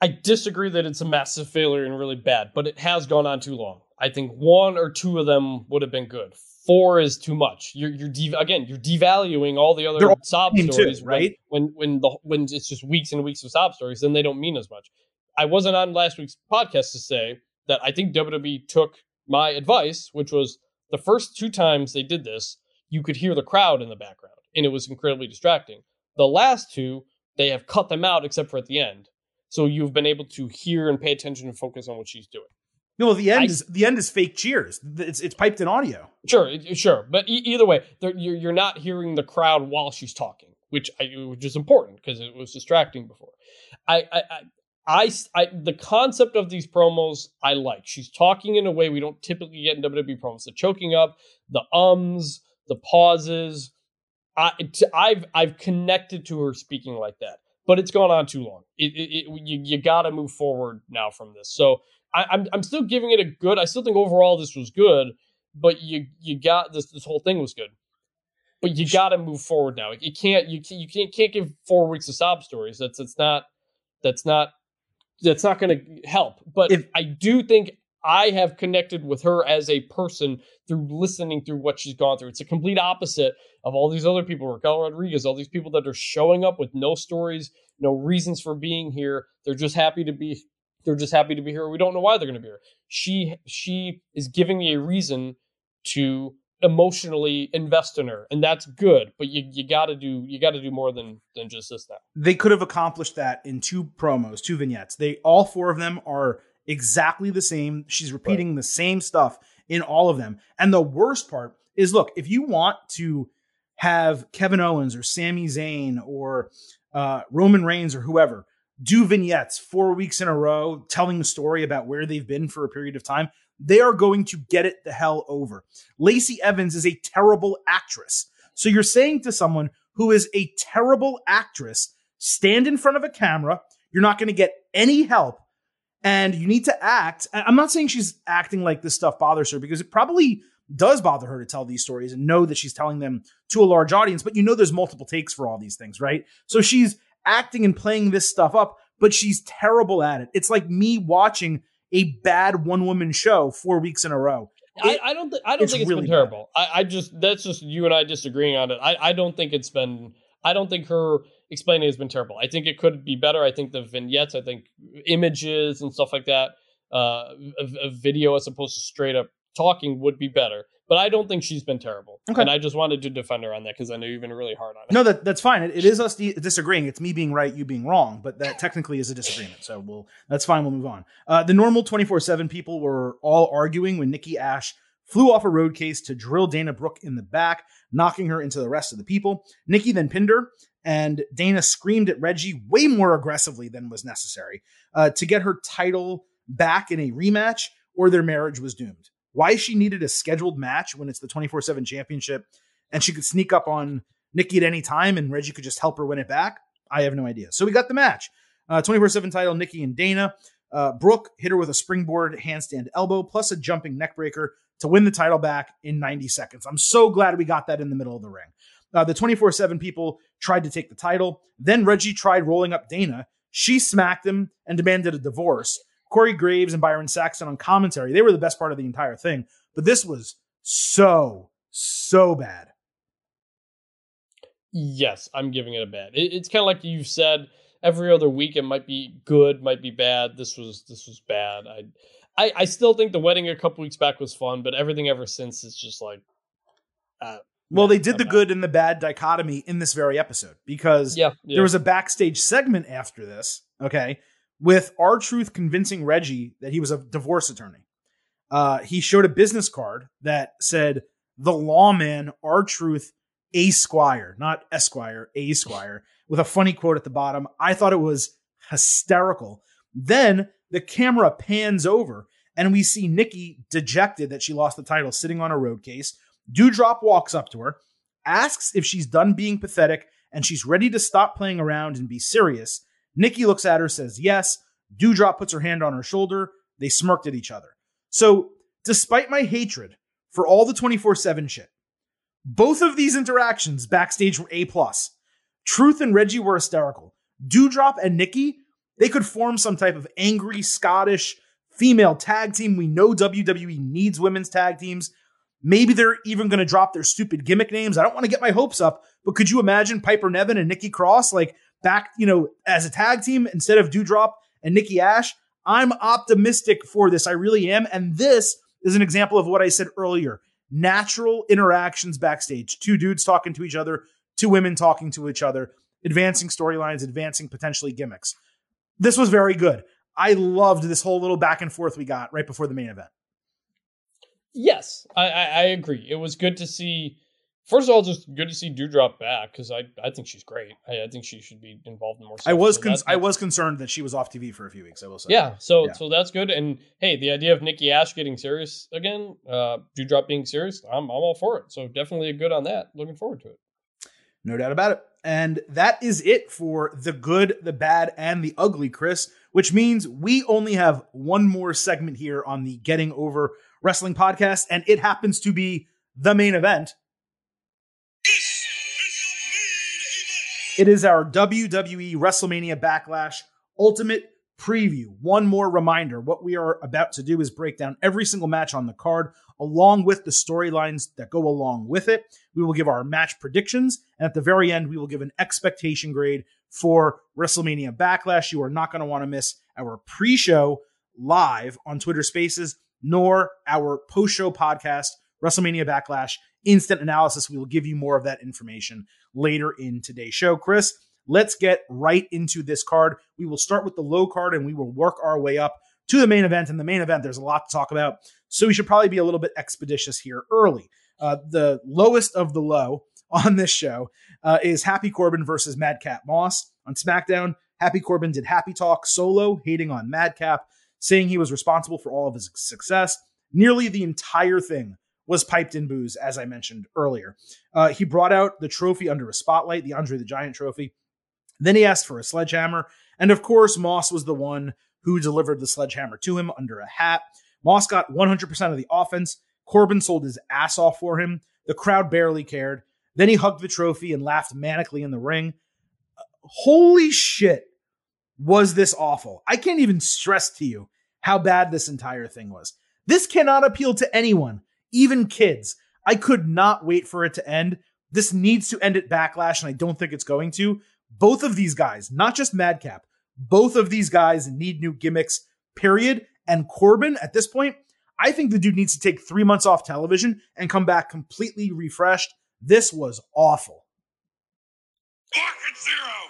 I disagree that it's a massive failure and really bad, but it has gone on too long. I think one or two of them would have been good. Four is too much. You're you're de- again you're devaluing all the other all sob same too, stories, when- right? When when the when it's just weeks and weeks of sob stories, then they don't mean as much. I wasn't on last week's podcast to say that I think WWE took my advice, which was the first two times they did this, you could hear the crowd in the background, and it was incredibly distracting. The last two, they have cut them out except for at the end. So you've been able to hear and pay attention and focus on what she's doing. No, well, the end I- is the end is fake cheers. It's it's piped in audio. Sure, sure, but e- either way, you're you're not hearing the crowd while she's talking, which I, which is important because it was distracting before. I, I, I, I, I- the concept of these promos I like. She's talking in a way we don't typically get in WWE promos. The choking up, the ums, the pauses. I, t- I've I've connected to her speaking like that, but it's gone on too long. It, it, it you, you got to move forward now from this. So I, I'm I'm still giving it a good. I still think overall this was good, but you you got this this whole thing was good. But you got to move forward now. You can't you can't, you can't can't give four weeks of sob stories. That's it's not that's not that's not going to help. But If- I do think I have connected with her as a person through listening through what she's gone through. It's a complete opposite of all these other people, Raquel Rodriguez, all these people that are showing up with no stories, no reasons for being here. They're just happy to be. They're just happy to be here. We don't know why they're going to be here. She she is giving me a reason to emotionally invest in her, and that's good. But you you got to do you got to do more than than just this now. they could have accomplished that in two promos, two vignettes. They all four of them are exactly the same. She's repeating the same stuff in all of them. And the worst part is look, if you want to have Kevin Owens or Sami Zayn or uh, Roman Reigns or whoever do vignettes four weeks in a row telling a story about where they've been for a period of time, they are going to get it the hell over. Lacey Evans is a terrible actress. So you're saying to someone who is a terrible actress, stand in front of a camera, you're not going to get any help, and you need to act. I'm not saying she's acting like this stuff bothers her because it probably does bother her to tell these stories and know that she's telling them to a large audience, but you know there's multiple takes for all these things, right? So she's acting and playing this stuff up, but she's terrible at it. It's like me watching a bad one woman show four weeks in a row. I, It- I don't. Th- I don't it's think it's really been terrible. I, I just that's just you and I disagreeing on it. I, I don't think it's been. I don't think her explaining has been terrible. I think it could be better. I think the vignettes. I think images and stuff like that. Uh, a, a video as opposed to straight up talking would be better. But I don't think she's been terrible. Okay. And I just wanted to defend her on that because I know you've been really hard on it. No, that that's fine. It, it is us di- disagreeing. It's me being right, you being wrong, but that technically is a disagreement. So we'll that's fine. We'll move on. Uh, the normal twenty four seven people were all arguing when Nikki Ash flew off a road case to drill Dana Brooke in the back, knocking her into the rest of the people. Nikki then pinned her, and Dana screamed at Reggie way more aggressively than was necessary uh, to get her title back in a rematch, or their marriage was doomed. Why she needed a scheduled match when it's the twenty four seven championship, and she could sneak up on Nikki at any time and Reggie could just help her win it back? I have no idea. So we got the match. Uh, 24-7 title, Nikki and Dana. Uh, Brooke hit her with a springboard handstand elbow plus a jumping neckbreaker to win the title back in 90 seconds. I'm so glad we got that in the middle of the ring. Uh, the 24-7 people tried to take the title. Then Reggie tried rolling up Dana. She smacked him and demanded a divorce. Corey Graves and Byron Saxton on commentary, they were the best part of the entire thing. But this was so, so bad. Yes, I'm giving it a bad. It, it's kind of like you've said. Every other week, it might be good, might be bad. This was this was bad. I, I, I still think the wedding a couple weeks back was fun, but everything ever since is just like, uh, Well, they did I'm the good and the bad dichotomy in this very episode because Yeah, yeah. there was a backstage segment after this, okay, with R Truth convincing Reggie that he was a divorce attorney. Uh, he showed a business card that said the lawman R Truth A Squire, not Esquire, A Squire, with a funny quote at the bottom. I thought it was hysterical. Then the camera pans over and we see Nikki dejected that she lost the title sitting on a road case. Doudrop walks up to her, asks if she's done being pathetic and she's ready to stop playing around and be serious. Nikki looks at her, says yes. Doudrop puts her hand on her shoulder. They smirked at each other. So, despite my hatred for all the 24 7 shit, both of these interactions backstage were A. plus. Truth and Reggie were hysterical. Doudrop and Nikki, they could form some type of angry Scottish female tag team. We know WWE needs women's tag teams. Maybe they're even going to drop their stupid gimmick names. I don't want to get my hopes up, but could you imagine Piper Niven and Nikki Cross like back, you know, as a tag team instead of Doudrop and Nikki Ash? I'm optimistic for this. I really am. And this is an example of what I said earlier natural interactions backstage. Two dudes talking to each other, two women talking to each other, advancing storylines, advancing potentially gimmicks. This was very good. I loved this whole little back and forth we got right before the main event. Yes, I, I, agree. It was good to see. First of all, just good to see Doudrop back because I, I think she's great. I, I think she should be involved in more. Stuff. I was So con- I was concerned that she was off TV for a few weeks. I will say. Yeah, so Yeah. so that's good. And hey, the idea of Nikki Ash getting serious again, uh, Doudrop being serious, I'm I'm all for it. So definitely a good on that. Looking forward to it. No doubt about it. And that is it for the good, the bad, and the ugly, Chris, which means we only have one more segment here on the Getting Over Wrestling podcast, and it happens to be the main event. It is our WWE WrestleMania Backlash Ultimate Preview. One more reminder what we are about to do is break down every single match on the card, along with the storylines that go along with it. We will give our match predictions, and at the very end, we will give an expectation grade for WrestleMania Backlash. You are not going to want to miss our pre show live on Twitter Spaces, nor our post show podcast, WrestleMania Backlash Instant Analysis. We will give you more of that information later in today's show. Chris, let's get right into this card. We will start with the low card and we will work our way up to the main event. And the main event, there's a lot to talk about. So we should probably be a little bit expeditious here early. Uh, the lowest of the low on this show uh, is Happy Corbin versus Madcap Moss. On SmackDown, Happy Corbin did Happy Talk solo, hating on Madcap, saying he was responsible for all of his success. Nearly the entire thing was piped in booze, as I mentioned earlier. Uh, he brought out the trophy under a spotlight, the Andre the Giant trophy. Then he asked for a sledgehammer. And of course, Moss was the one who delivered the sledgehammer to him under a hat. Moss got 100% of the offense. Corbin sold his ass off for him. The crowd barely cared. Then he hugged the trophy and laughed manically in the ring. Holy shit, was this awful. I can't even stress to you how bad this entire thing was. This cannot appeal to anyone even kids. I could not wait for it to end. This needs to end at Backlash, and I don't think it's going to. Both of these guys, not just Madcap, both of these guys need new gimmicks, period. And Corbin, at this point, I think the dude needs to take three months off television and come back completely refreshed. This was awful. Market zero.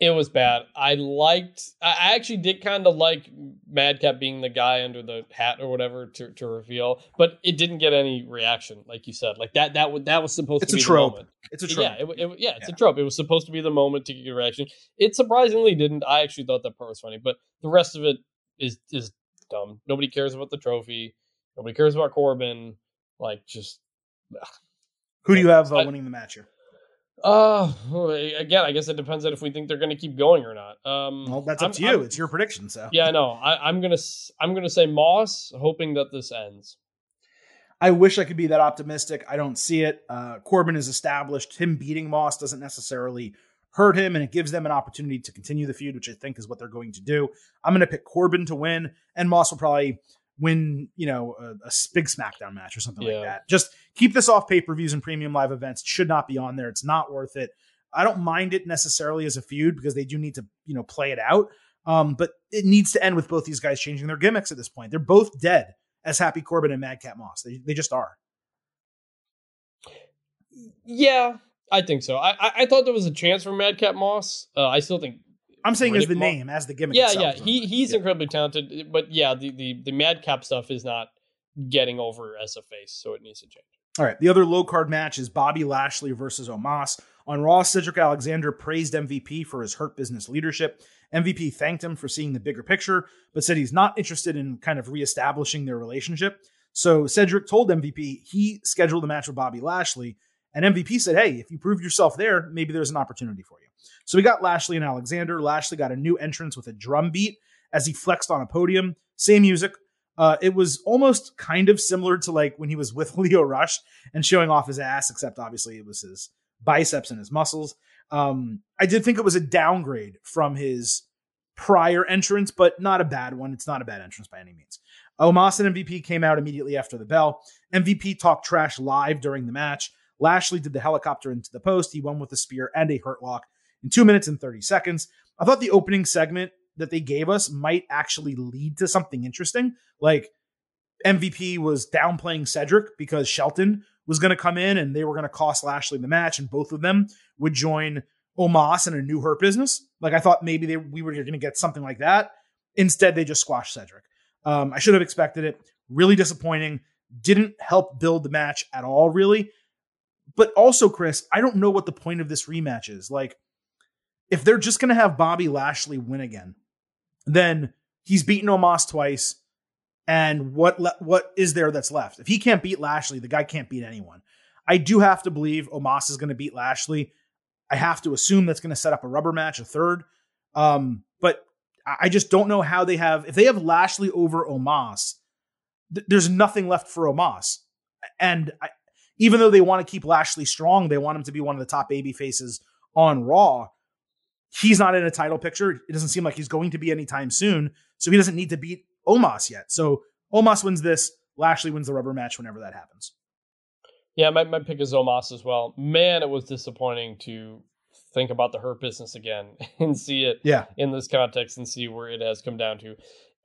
It was bad. I liked. I actually did kind of like Madcap being the guy under the hat or whatever to, to reveal, but it didn't get any reaction, like you said. Like that. That would that was supposed It's to a be trope. moment. It's a trope. Yeah, it, it, yeah, it's Yeah. a trope. It was supposed to be the moment to get a reaction. It surprisingly didn't. I actually thought that part was funny, but the rest of it is is dumb. Nobody cares about the trophy. Nobody cares about Corbin. Like just Who do you have uh, I- winning the match here? Uh again, I guess it depends on if we think they're going to keep going or not. Um, Well, that's up I'm- to you. I'm- it's your prediction. So yeah, I know. I, I'm gonna I'm gonna say Moss, hoping that this ends. I wish I could be that optimistic. I don't see it. Uh, Corbin is established. Him beating Moss doesn't necessarily hurt him, and it gives them an opportunity to continue the feud, which I think is what they're going to do. I'm going to pick Corbin to win, and Moss will probably win, you know, a big SmackDown match or something Yeah. like that. Just keep this off pay per views and premium live events. It should not be on there. It's not worth it. I don't mind it necessarily as a feud because they do need to, you know, play it out. Um, but it needs to end with both these guys changing their gimmicks at this point. They're both dead as Happy Corbin and Madcap Moss. They, they just are. Yeah, I think so. I I, I thought there was a chance for Madcap Moss. Uh, I still think. I'm saying as the Mo- name, as the gimmick. Yeah, itself. yeah. He he's Yeah. incredibly talented, but yeah, the, the the Madcap stuff is not getting over as a face, so it needs to change. All right. The other low card match is Bobby Lashley versus Omos. On Raw, Cedric Alexander praised MVP for his Hurt Business leadership. MVP thanked him for seeing the bigger picture, but said he's not interested in kind of reestablishing their relationship. So Cedric told MVP he scheduled a match with Bobby Lashley, and MVP said, Hey, if you prove yourself there, maybe there's an opportunity for you. So we got Lashley and Alexander. Lashley got a new entrance with a drum beat as he flexed on a podium. Same music, uh, it was almost kind of similar to like when he was with Lio Rush and showing off his ass, except obviously it was his biceps and his muscles. Um, I did think it was a downgrade from his prior entrance, but not a bad one. It's not a bad entrance by any means. Omos and MVP came out immediately after the bell. MVP talked trash live during the match. Lashley did the helicopter into the post. He won with a spear and a hurt lock in two minutes and 30 seconds. I thought the opening segment that they gave us might actually lead to something interesting. Like MVP was downplaying Cedric because Shelton was going to come in and they were going to cost Lashley the match, and both of them would join Omos in a new Hurt business. Like I thought maybe they, we were going to get something like that. Instead, they just squashed Cedric. Um, I should have expected it. Really disappointing. Didn't help build the match at all, really. But also, Chris, I don't know what the point of this rematch is. Like, if they're just going to have Bobby Lashley win again, then he's beaten Omos twice. And what le- what is there that's left? If he can't beat Lashley, the guy can't beat anyone. I do have to believe Omos is going to beat Lashley. I have to assume that's going to set up a rubber match, a third. Um, but I just don't know how they have, if they have Lashley over Omos, th- there's nothing left for Omos. And I, even though they want to keep Lashley strong, they want him to be one of the top baby faces on Raw. He's not in a title picture. It doesn't seem like he's going to be anytime soon. So he doesn't need to beat Omos yet. So Omos wins this. Lashley wins the rubber match whenever that happens. Yeah, my, my pick is Omos as well. Man, it was disappointing to think about the hurt business again and see it yeah. in this context and see where it has come down to.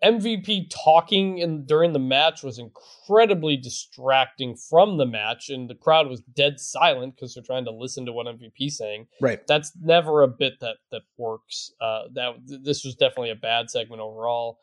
MVP talking in during the match was incredibly distracting from the match, and the crowd was dead silent because they're trying to listen to what MVP's saying. Right. That's never a bit that that works. Uh, that this was definitely a bad segment overall.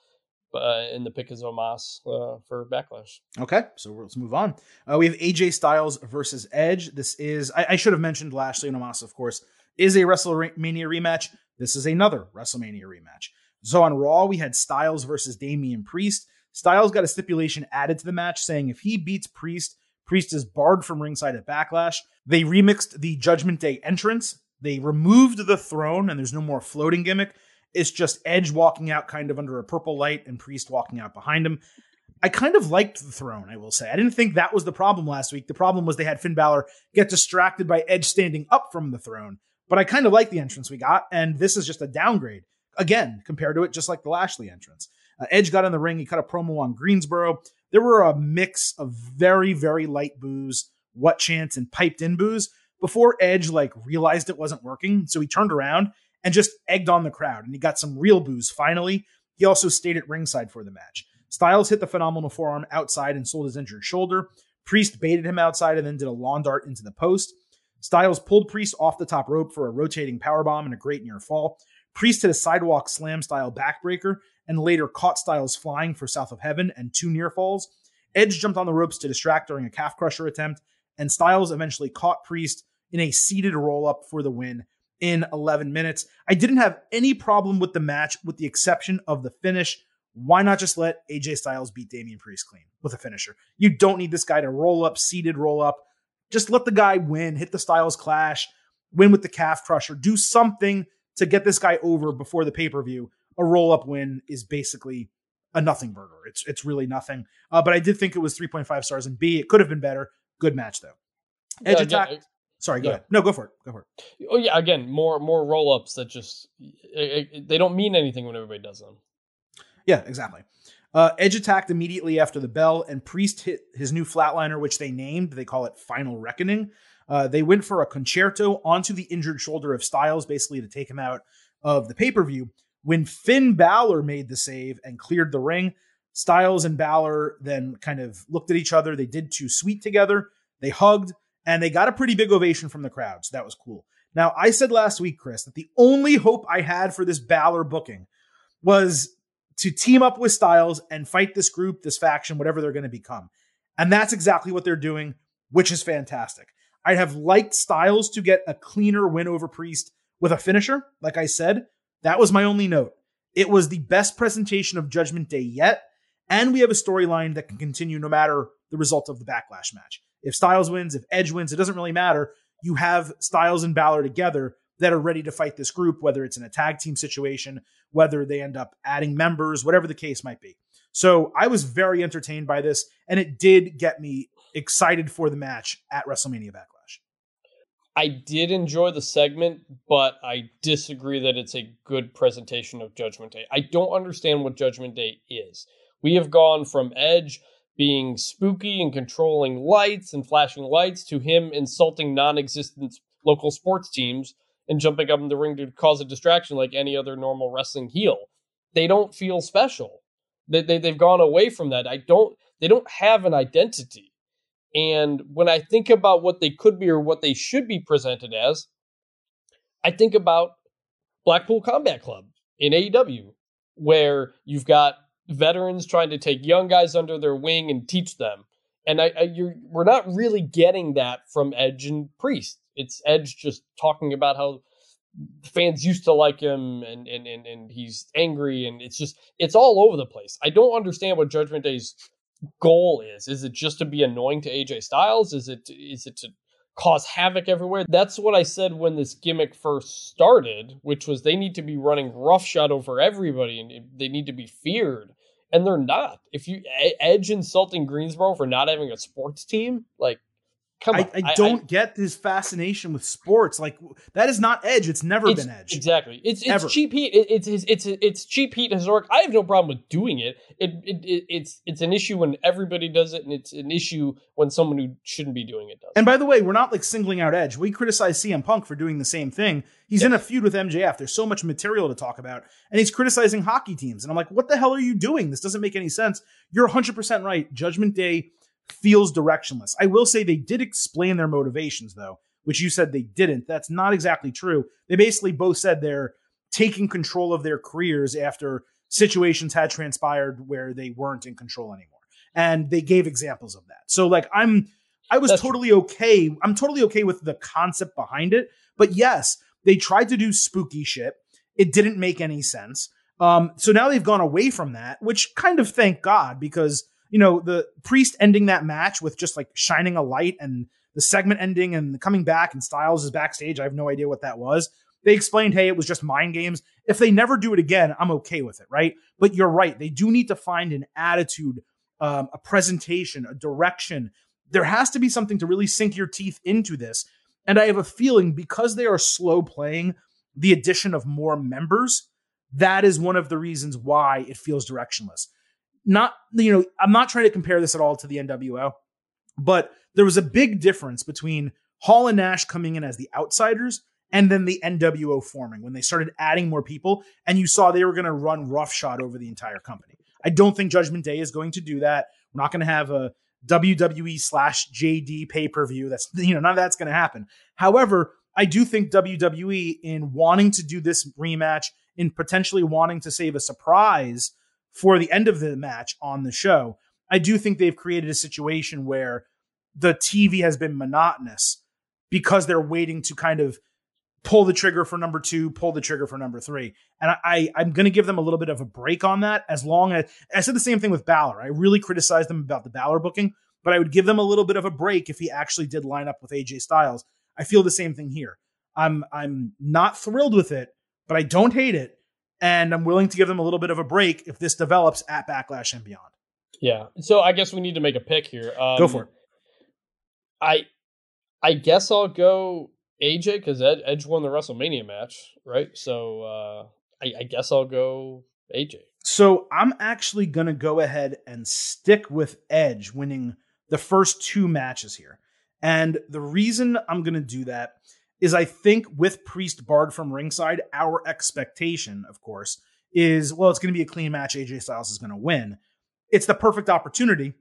Uh, in the pick is Omos uh, for Backlash. Okay, so let's move on. Uh, we have AJ Styles versus Edge. This is I, I should have mentioned Lashley and Omos, of course, is a WrestleMania rematch. This is another WrestleMania rematch. So on Raw, we had Styles versus Damian Priest. Styles got a stipulation added to the match saying if he beats Priest, Priest is barred from ringside at Backlash. They remixed the Judgment Day entrance. They removed the throne, and there's no more floating gimmick. It's just Edge walking out kind of under a purple light and Priest walking out behind him. I kind of liked the throne, I will say. I didn't think that was the problem last week. The problem was they had Finn Balor get distracted by Edge standing up from the throne. But I kind of like the entrance we got, and this is just a downgrade again compared to it, just like the Lashley entrance. Uh, Edge got in the ring, he cut a promo on Greensboro. There were a mix of very, very light boos, what chants, and piped in boos before Edge like realized it wasn't working. So he turned around and just egged on the crowd, and he got some real boos finally. He also stayed at ringside for the match. Styles hit the phenomenal forearm outside and sold his injured shoulder. Priest baited him outside and then did a lawn dart into the post. Styles pulled Priest off the top rope for a rotating powerbomb and a great near fall. Priest hit a sidewalk slam style backbreaker and later caught Styles flying for South of Heaven and two near falls. Edge jumped on the ropes to distract during a calf crusher attempt, and Styles eventually caught Priest in a seated roll up for the win in 11 minutes. I didn't have any problem with the match with the exception of the finish. Why not just let AJ Styles beat Damian Priest clean with a finisher? You don't need this guy to roll up, seated roll up. Just let the guy win, hit the Styles clash, win with the calf crusher, do something to get this guy over before the pay per view. A roll up win is basically a nothing burger. It's it's really nothing. Uh, but I did think it was 3.5 stars and B. It could have been better. Good match though. Edge Yeah, attack. yeah, Sorry, go yeah. ahead. No, go for it. Go for it. Oh yeah, again, more more roll ups that just it, it- they don't mean anything when everybody does them. Yeah, exactly. Uh, Edge attacked immediately after the bell, and Priest hit his new flatliner, which they named. They call it Final Reckoning. Uh, they went for a Con-Chair-To onto the injured shoulder of Styles, basically to take him out of the pay per view. When Finn Balor made the save and cleared the ring, Styles and Balor then kind of looked at each other. They did Too Sweet together. They hugged, and they got a pretty big ovation from the crowd. So that was cool. Now, I said last week, Chris, that the only hope I had for this Balor booking was to team up with Styles and fight this group, this faction, whatever they're going to become. And that's exactly what they're doing, which is fantastic. I'd have liked Styles to get a cleaner win over Priest with a finisher. Like I said, that was my only note. It was the best presentation of Judgment Day yet. And we have a storyline that can continue no matter the result of the backlash match. If Styles wins, if Edge wins, it doesn't really matter. You have Styles and Balor together that are ready to fight this group, whether it's in a tag team situation, whether they end up adding members, whatever the case might be. So I was very entertained by this, and it did get me excited for the match at WrestleMania Backlash. I did enjoy the segment, but I disagree that it's a good presentation of Judgment Day. I don't understand what Judgment Day is. We have gone from Edge being spooky and controlling lights and flashing lights to him insulting non existent local sports teams and jumping up in the ring to cause a distraction like any other normal wrestling heel. They don't feel special. They, they, they've gone away from that. I don't, they don't have an identity. And when I think about what they could be or what they should be presented as, I think about Blackpool Combat Club in AEW, where you've got veterans trying to take young guys under their wing and teach them. And I, I we're not really getting that from Edge and Priest. It's Edge just talking about how fans used to like him and, and, and, and he's angry and it's just it's all over the place. I don't understand what Judgment Day's goal is. Is it just to be annoying to AJ Styles? Is it is it to cause havoc everywhere. That's what I said when this gimmick first started, which was they need to be running roughshod over everybody and they need to be feared. And they're not. If you Edge insulting Greensboro for not having a sports team, like Come on. I, I don't I, get his fascination with sports. Like that is not Edge. It's never it's, been Edge. Exactly. It's it's Ever. cheap heat. It, it's it's it's it's cheap heat historic. I have no problem with doing it. It, it. it it's it's an issue when everybody does it, and it's an issue when someone who shouldn't be doing it does. And by the way, we're not like singling out Edge. We criticize CM Punk for doing the same thing. He's yes. in a feud with MJF. There's so much material to talk about, and he's criticizing hockey teams. And I'm like, what the hell are you doing? This doesn't make any sense. You're 100 percent right. Judgment Day feels directionless. I will say they did explain their motivations, though, which you said they didn't. That's not exactly true. They basically both said they're taking control of their careers after situations had transpired where they weren't in control anymore. And they gave examples of that. So, like, I'm. I was That's totally true. okay. I'm totally okay with the concept behind it. But yes, they tried to do spooky shit. It didn't make any sense. Um, so now they've gone away from that, which kind of thank God because you know, the priest ending that match with just like shining a light and the segment ending and coming back and Styles is backstage. I have no idea what that was. They explained, hey, it was just mind games. If they never do it again, I'm okay with it, right? But you're right. They do need to find an attitude, um, a presentation, a direction. There has to be something to really sink your teeth into this. And I have a feeling because they are slow playing the addition of more members, that is one of the reasons why it feels directionless not you know i'm not trying to compare this at all to the nwo but there was a big difference between hall and nash coming in as the outsiders and then the nwo forming when they started adding more people and you saw they were going to run roughshod over the entire company. I don't think judgment day is going to do that. We're not going to have a wwe slash jd pay-per-view. That's you know none of that's going to happen. However i do think wwe in wanting to do this rematch in potentially wanting to save a surprise for the end of the match on the show, I do think they've created a situation where the TV has been monotonous because they're waiting to kind of pull the trigger for number two, pull the trigger for number three. And I, I am going to give them a little bit of a break on that. As long as I said the same thing with Balor, I really criticized them about the Balor booking, but I would give them a little bit of a break if he actually did line up with AJ Styles. I feel the same thing here. I'm I'm not thrilled with it, but I don't hate it and I'm willing to give them a little bit of a break if this develops at Backlash and beyond. Yeah. So I guess we need to make a pick here. Um, go for it. I I guess I'll go AJ because Ed, Edge won the WrestleMania match, right? So uh, I, I guess I'll go AJ. So I'm actually gonna go ahead and stick with Edge winning the first two matches here. And the reason I'm gonna do that is I think with Priest barred from ringside, our expectation, of course, is well, it's going to be a clean match. AJ Styles is going to win. It's the perfect opportunity,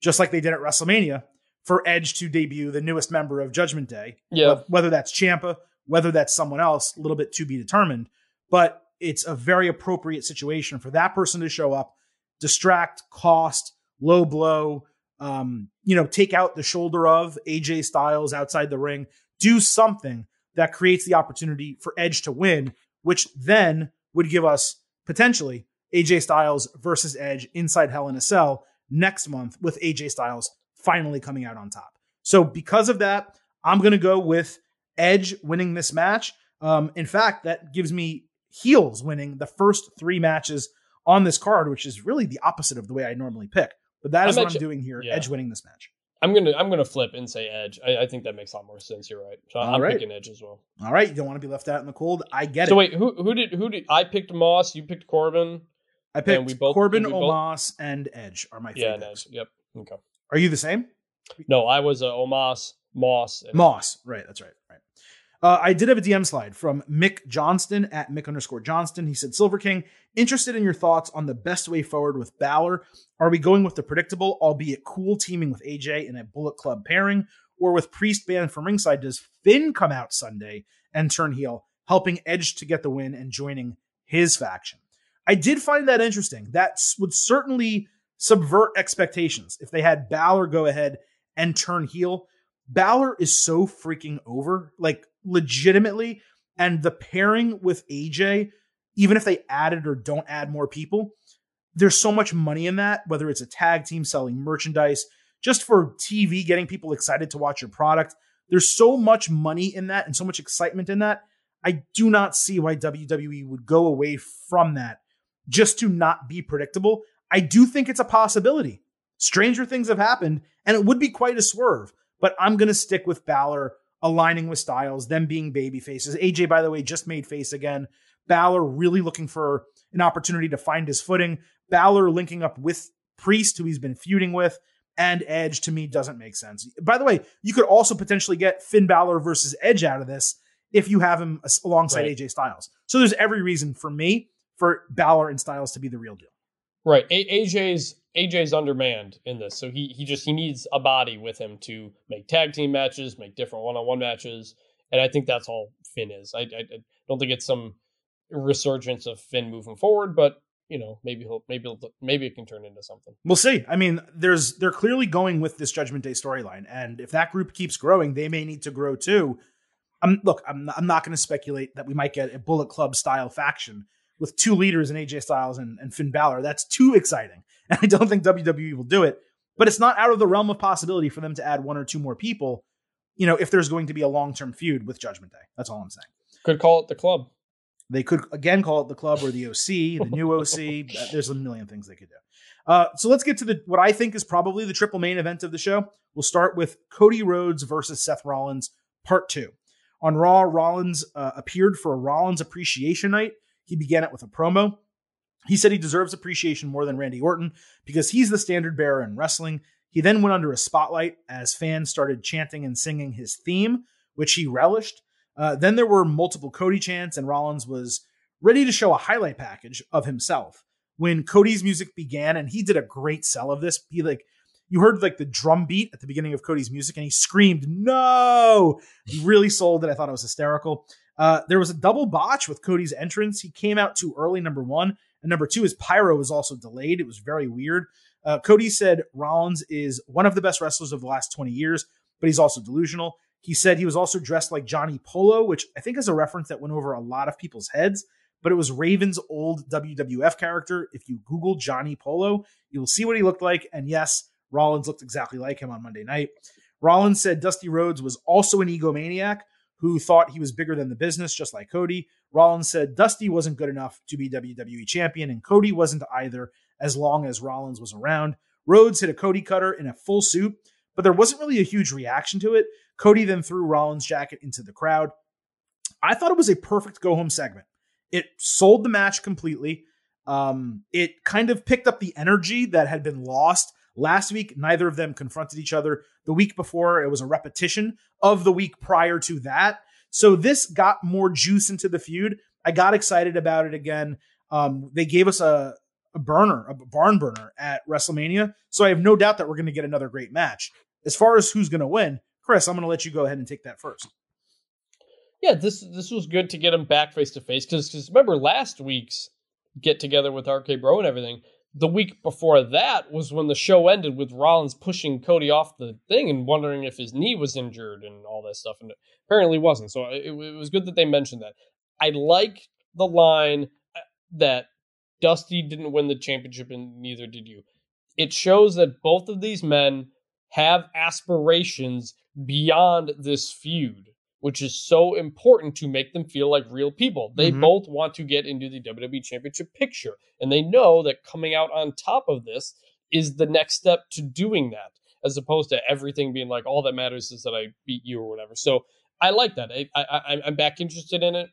just like they did at WrestleMania, for Edge to debut the newest member of Judgment Day. Yeah. Whether that's Ciampa, whether that's someone else, a little bit to be determined. But it's a very appropriate situation for that person to show up, distract, cost, low blow, um, you know, take out the shoulder of AJ Styles outside the ring do something that creates the opportunity for Edge to win, which then would give us potentially AJ Styles versus Edge inside Hell in a Cell next month with AJ Styles finally coming out on top. So because of that, I'm going to go with Edge winning this match. Um, in fact, that gives me heels winning the first three matches on this card, which is really the opposite of the way I normally pick. But that is what I'm doing here. Yeah. Edge winning this match. I'm gonna I'm gonna flip and say Edge. I, I think that makes a lot more sense. You're right. So All I'm right. picking Edge as well. All right, you don't want to be left out in the cold. I get so it. So wait, who who did who did I picked Moss? You picked Corbin. I picked we both, Corbin, we Omos, and Edge are my yeah, Edge. Yep. Okay. Are you the same? No, I was uh, Omos, Moss, Moss. Right. That's right. Right. Uh, I did have a DM slide from Mick Johnston at Mick underscore Johnston. He said, Silver King, interested in your thoughts on the best way forward with Balor. Are we going with the predictable, albeit cool teaming with AJ in a Bullet Club pairing, or with Priest banned from ringside? Does Finn come out Sunday and turn heel, helping Edge to get the win and joining his faction? I did find that interesting. That would certainly subvert expectations if they had Balor go ahead and turn heel. Balor is so freaking over. Like, legitimately. And the pairing with AJ, even if they added or don't add more people, there's so much money in that, whether it's a tag team selling merchandise, just for TV, getting people excited to watch your product. There's so much money in that and so much excitement in that. I do not see why WWE would go away from that just to not be predictable. I do think it's a possibility. Stranger things have happened, and it would be quite a swerve. But I'm going to stick with Balor aligning with Styles, them being baby faces. AJ, by the way, just made face again. Balor really looking for an opportunity to find his footing. Balor linking up with Priest, who he's been feuding with, and Edge to me doesn't make sense. By the way, you could also potentially get Finn Balor versus Edge out of this if you have him alongside right. AJ Styles. So there's every reason for me for Balor and Styles to be the real deal. Right. A- AJ's AJ's undermanned in this, so he he just he needs a body with him to make tag team matches, make different one on one matches, and I think that's all Finn is. I, I, I don't think it's some resurgence of Finn moving forward, but you know maybe he'll maybe he'll, maybe it can turn into something. We'll see. I mean, there's they're clearly going with this Judgment Day storyline, and if that group keeps growing, they may need to grow too. I'm look. I'm not, I'm not going to speculate that we might get a Bullet Club style faction with two leaders in AJ Styles and, and Finn Balor. That's too exciting, and I don't think WWE will do it. But it's not out of the realm of possibility for them to add one or two more people. You know, if there's going to be a long term feud with Judgment Day, that's all I'm saying. Could call it the club. They could again call it the club or the OC, the new OC. There's a million things they could do. Uh, so let's get to the what I think is probably the triple main event of the show. We'll start with Cody Rhodes versus Seth Rollins, part two. On Raw, Rollins uh, appeared for a Rollins appreciation night. He began it with a promo. He said he deserves appreciation more than Randy Orton because he's the standard bearer in wrestling. He then went under a spotlight as fans started chanting and singing his theme, which he relished. Uh, then there were multiple Cody chants, and Rollins was ready to show a highlight package of himself. When Cody's music began, and he did a great sell of this, he like you heard like the drum beat at the beginning of Cody's music, and he screamed, "No!" He really sold it. I thought it was hysterical. Uh, there was a double botch with Cody's entrance. He came out too early, number one, and number two, is pyro was also delayed. It was very weird. Uh, Cody said Rollins is one of the best wrestlers of the last 20 years, but he's also delusional. He said he was also dressed like Johnny Polo, which I think is a reference that went over a lot of people's heads, but it was Raven's old WWF character. If you Google Johnny Polo, you'll see what he looked like. And yes, Rollins looked exactly like him on Monday night. Rollins said Dusty Rhodes was also an egomaniac who thought he was bigger than the business, just like Cody. Rollins said Dusty wasn't good enough to be WWE champion, and Cody wasn't either, as long as Rollins was around. Rhodes hit a Cody cutter in a full suit, but there wasn't really a huge reaction to it. Cody then threw Rollins' jacket into the crowd. I thought it was a perfect go home segment. It sold the match completely. Um, it kind of picked up the energy that had been lost last week. Neither of them confronted each other. The week before, it was a repetition of the week prior to that. So this got more juice into the feud. I got excited about it again. Um, they gave us a, a burner, a barn burner at WrestleMania. So I have no doubt that we're going to get another great match. As far as who's going to win, Chris, I'm going to let you go ahead and take that first. Yeah, this this was good to get him back face to face because remember last week's get together with RK Bro and everything. The week before that was when the show ended with Rollins pushing Cody off the thing and wondering if his knee was injured and all that stuff, and apparently wasn't. So it, it was good that they mentioned that. I like the line uh, that Dusty didn't win the championship and neither did you. It shows that both of these men have aspirations beyond this feud, which is so important to make them feel like real people. They mm-hmm. both want to get into the WWE Championship picture, and they know that coming out on top of this is the next step to doing that, as opposed to everything being like, all that matters is that I beat you or whatever. So I like that. I, I, I'm back interested in it.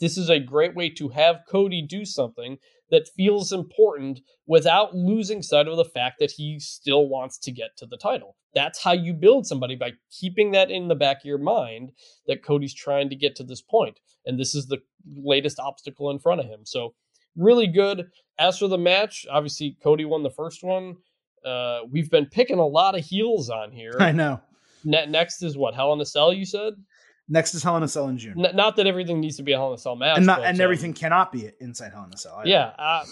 This is a great way to have Cody do something that feels important without losing sight of the fact that he still wants to get to the title. That's how you build somebody by keeping that in the back of your mind that Cody's trying to get to this. And this is the latest obstacle in front of him. So, really good. As for the match, obviously, Cody won the first one. Uh, we've been picking a lot of heels on here. I know. Ne- next is what? Hell in a Cell, you said? Next is Hell in a Cell in June. N- not that everything needs to be a Hell in a Cell match, and not and um, everything cannot be inside Hell in a Cell. Either. Yeah, uh,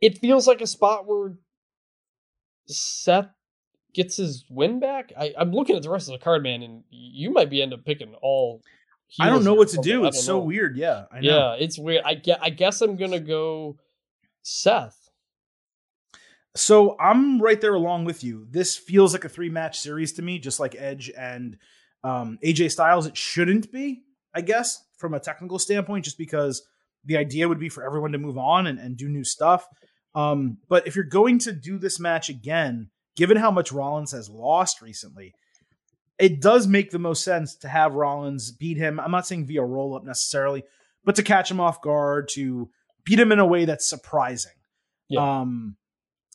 it feels like a spot where Seth gets his win back. I, am looking at the rest of the card, man, and you might be end up picking all. I don't know what to do. It's so know. weird. Yeah, Yeah, it's weird. I guess, I guess I'm gonna go Seth. So I'm right there along with you. This feels like a three match series to me, just like Edge and Um, AJ Styles, it shouldn't be, I guess, from a technical standpoint, just because the idea would be for everyone to move on and, and do new stuff. Um, but if you're going to do this match again, given how much Rollins has lost recently, it does make the most sense to have Rollins beat him. I'm not saying via roll up necessarily, but to catch him off guard, to beat him in a way that's surprising. Yeah. Um,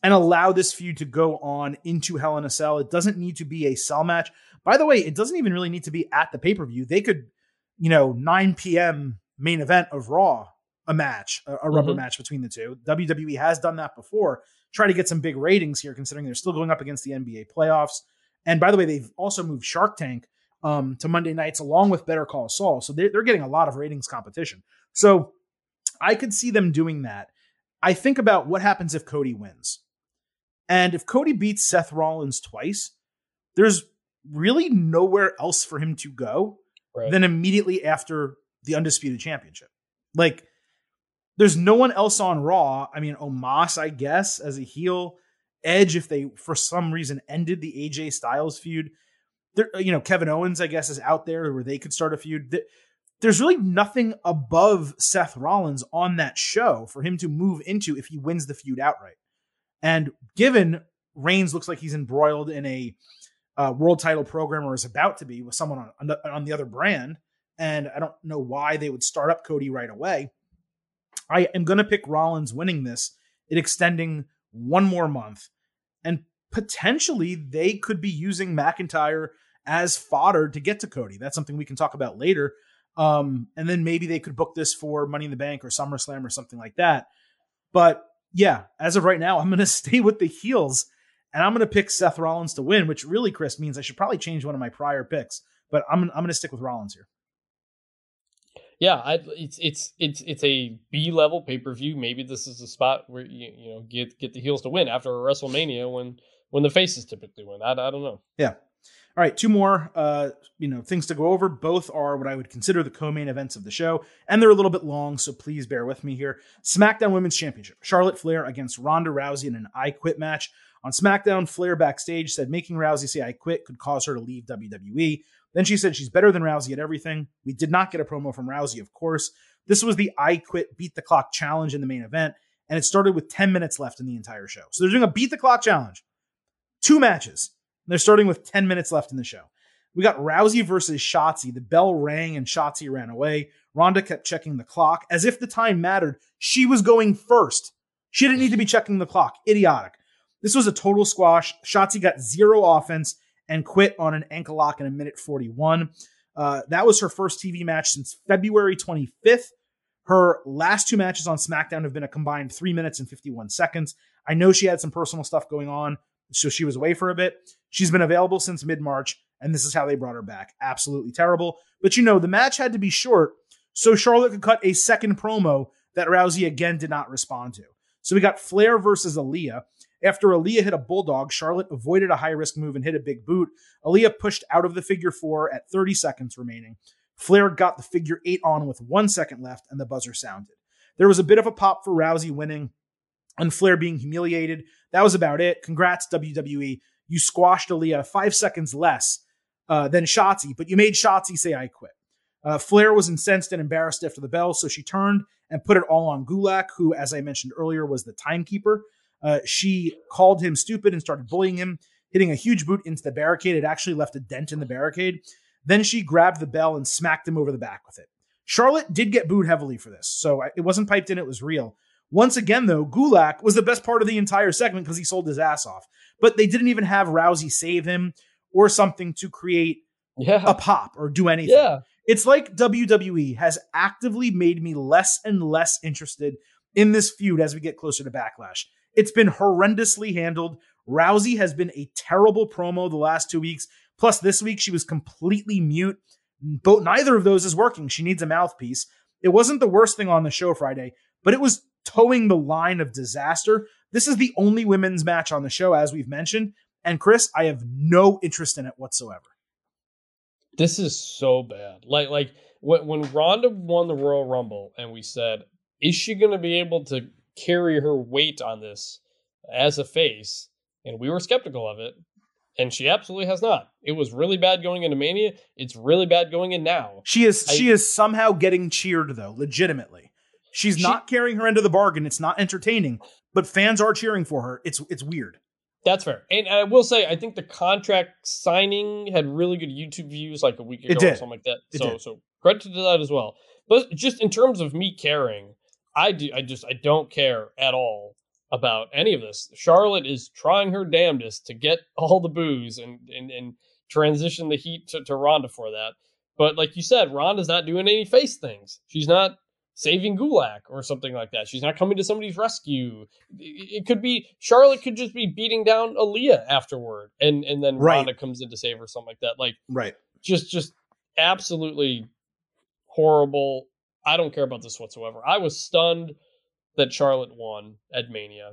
and allow this feud to go on into Hell in a Cell. It doesn't need to be a cell match. By the way, it doesn't even really need to be at the pay per view. They could, you know, 9 p.m. main event of Raw, a match, a, a rubber mm-hmm. match between the two. WWE has done that before. Try to get some big ratings here, considering they're still going up against the NBA playoffs. And by the way, they've also moved Shark Tank um, to Monday nights along with Better Call Saul. So they're, they're getting a lot of ratings competition. So I could see them doing that. I think about what happens if Cody wins. And if Cody beats Seth Rollins twice, there's really nowhere else for him to go right. than immediately after the Undisputed Championship. Like, there's no one else on Raw. I mean, Omos, I guess, as a heel. Edge, if they for some reason ended the AJ Styles feud. There, you know, Kevin Owens, I guess, is out there where they could start a feud. There's really nothing above Seth Rollins on that show for him to move into if he wins the feud outright. And given Reigns looks like he's embroiled in a uh, world title program or is about to be with someone on, on the, on the other brand, and I don't know why they would start up Cody right away. I am going to pick Rollins winning this, it extending one more month and potentially they could be using McIntyre as fodder to get to Cody. That's something we can talk about later. Um, and then maybe they could book this for Money in the Bank or SummerSlam or something like that. But yeah, as of right now, I'm going to stay with the heels and I'm going to pick Seth Rollins to win, which really, Chris, means I should probably change one of my prior picks. But I'm I'm going to stick with Rollins here. Yeah, I, it's it's it's it's a B level pay per view. Maybe this is a spot where you you know get get the heels to win after a WrestleMania when when the faces typically win. I, I don't know. Yeah. All right, two more uh, you know things to go over. Both are what I would consider the co-main events of the show, and they're a little bit long, so please bear with me here. SmackDown Women's Championship: Charlotte Flair against Ronda Rousey in an I Quit match. On SmackDown, Flair backstage said making Rousey say I quit could cause her to leave WWE. Then she said she's better than Rousey at everything. We did not get a promo from Rousey, of course. This was the I Quit Beat the Clock challenge in the main event, and it started with 10 minutes left in the entire show. So they're doing a Beat the Clock challenge, two matches. They're starting with 10 minutes left in the show. We got Rousey versus Shotzi. The bell rang and Shotzi ran away. Ronda kept checking the clock as if the time mattered. She was going first. She didn't need to be checking the clock. Idiotic. This was a total squash. Shotzi got zero offense and quit on an ankle lock in a minute 41. Uh, that was her first TV match since February 25th. Her last two matches on SmackDown have been a combined three minutes and 51 seconds. I know she had some personal stuff going on, so she was away for a bit. She's been available since mid March, and this is how they brought her back. Absolutely terrible. But you know, the match had to be short, so Charlotte could cut a second promo that Rousey again did not respond to. So we got Flair versus Aliyah. After Aliyah hit a bulldog, Charlotte avoided a high risk move and hit a big boot. Aliyah pushed out of the figure four at 30 seconds remaining. Flair got the figure eight on with one second left, and the buzzer sounded. There was a bit of a pop for Rousey winning and Flair being humiliated. That was about it. Congrats, WWE. You squashed Aliyah five seconds less uh, than Shotzi, but you made Shotzi say, I quit. Uh, Flair was incensed and embarrassed after the bell, so she turned and put it all on Gulak, who, as I mentioned earlier, was the timekeeper. Uh, she called him stupid and started bullying him, hitting a huge boot into the barricade. It actually left a dent in the barricade. Then she grabbed the bell and smacked him over the back with it. Charlotte did get booed heavily for this, so it wasn't piped in, it was real. Once again, though, Gulak was the best part of the entire segment because he sold his ass off. But they didn't even have Rousey save him or something to create yeah. a pop or do anything. Yeah. It's like WWE has actively made me less and less interested in this feud as we get closer to Backlash. It's been horrendously handled. Rousey has been a terrible promo the last two weeks. Plus, this week she was completely mute. But neither of those is working. She needs a mouthpiece. It wasn't the worst thing on the show Friday, but it was towing the line of disaster. This is the only women's match on the show, as we've mentioned. And Chris, I have no interest in it whatsoever. This is so bad. Like, like when when Ronda won the Royal Rumble, and we said, is she going to be able to carry her weight on this as a face, and we were skeptical of it. And she absolutely has not. It was really bad going into Mania. It's really bad going in now. She is I- she is somehow getting cheered though, legitimately. She's She- not carrying her end of the bargain. It's not entertaining, but fans are cheering for her. It's it's weird. That's fair. And I will say, I think the contract signing had really good YouTube views like a week ago or something like that. It so did. so credit to that as well. But just in terms of me caring, I do I just I don't care at all about any of this. Charlotte is trying her damnedest to get all the boos and and, and transition the heat to, to Ronda for that. But like you said, Ronda's not doing any face things. She's not saving Gulak or something like that. She's not coming to somebody's rescue. It could be Charlotte could just be beating down Aliyah afterward, and and then Right. Ronda comes in to save her, something like that. Like Right. just just absolutely horrible. I don't care about this whatsoever. I was stunned that Charlotte won at Mania,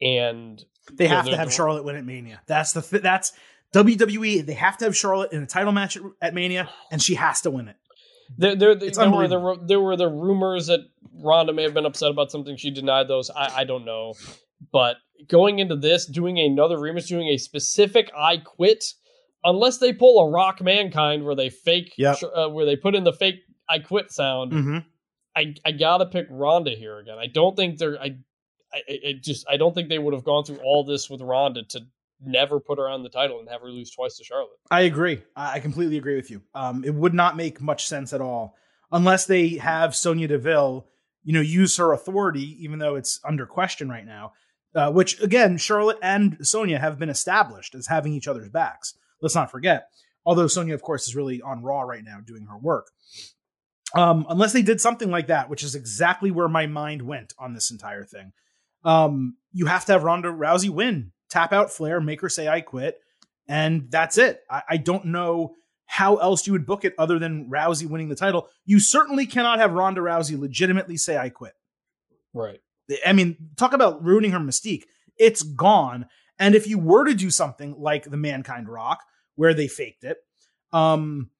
and They have to they're- have Charlotte win at Mania. That's the th- that's WWE. They have to have Charlotte in a title match at, at Mania, and she has to win it. there there, there, there were the there were the rumors that Ronda may have been upset about something. She denied those. I I don't know, but going into this, doing another rematch, doing a specific "I quit," unless they pull a Rock Mankind where they fake, Yep. uh, where they put in the fake "I quit" sound. Mm-hmm. I I gotta pick Ronda here again. I don't think they're I I it just I don't think they would have gone through all this with Ronda to never put her on the title and have her lose twice to Charlotte. I agree. I I completely agree with you. Um, it would not make much sense at all unless they have Sonya Deville, you know, use her authority, even though it's under question right now. Uh, which again, Charlotte and Sonya have been established as having each other's backs. Let's not forget. Although Sonya, of course, is really on Raw right now doing her work. Um, unless they did something like that, which is exactly where my mind went on this entire thing. Um, you have to have Ronda Rousey win, tap out Flair, make her say "I quit," and that's it. I, I don't know how else you would book it other than Rousey winning the title. You certainly cannot have Ronda Rousey legitimately say "I quit." Right. I mean, talk about ruining her mystique. It's gone. And if you were to do something like the Mankind Rock, where they faked it, um,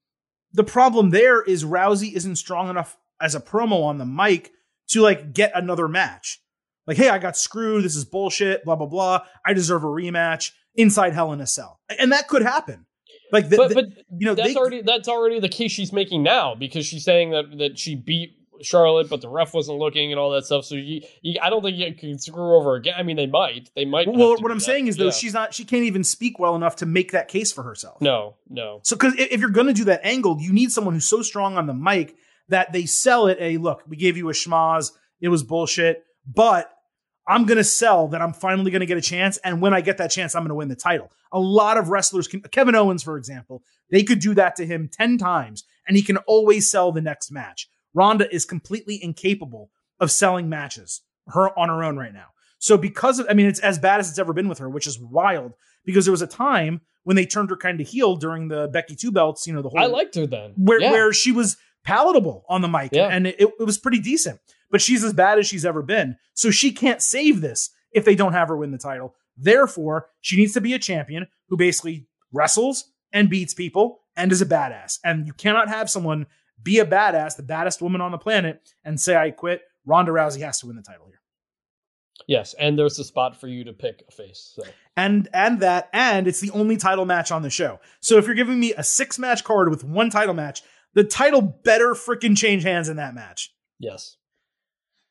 the problem there is Rousey isn't strong enough as a promo on the mic to like get another match. Like, hey, I got screwed. This is bullshit. Blah blah blah. I deserve a rematch inside Hell in a Cell, and that could happen. Like, the, but the- but you know, that's they- already that's already the case she's making now because she's saying that that she beat Charlotte, but the ref wasn't looking and all that stuff. So you, you I don't think you can screw over again. I mean, they might, they might. well, what I'm that. saying is though, Yeah. she's not. She can't even speak well enough to make that case for herself. no, no. So, because if you're going to do that angle, you need someone who's so strong on the mic that they sell it. A look, we gave you a schmaz. It was bullshit, but I'm going to sell that I'm finally going to get a chance. And when I get that chance, I'm going to win the title. A lot of wrestlers can, Kevin Owens, for example, they could do that to him 10 times and he can always sell the next match. Ronda is completely incapable of selling matches her on her own right now. So because of, I mean, it's as bad as it's ever been with her, which is wild because there was a time when they turned her kind of heel during the Becky Two Belts, you know, the whole I liked her then. where yeah. where she was palatable on the mic Yeah. and it, it was pretty decent. But she's as bad as she's ever been. So she can't save this if they don't have her win the title. Therefore, she needs to be a champion who basically wrestles and beats people and is a badass. And you cannot have someone be a badass, the baddest woman on the planet, and say, I quit. Ronda Rousey has to win the title here. yes, and there's a spot for you to pick a face. So and and that and it's the only title match on the show. So if you're giving me a six match card with one title match, the title better freaking change hands in that match. yes,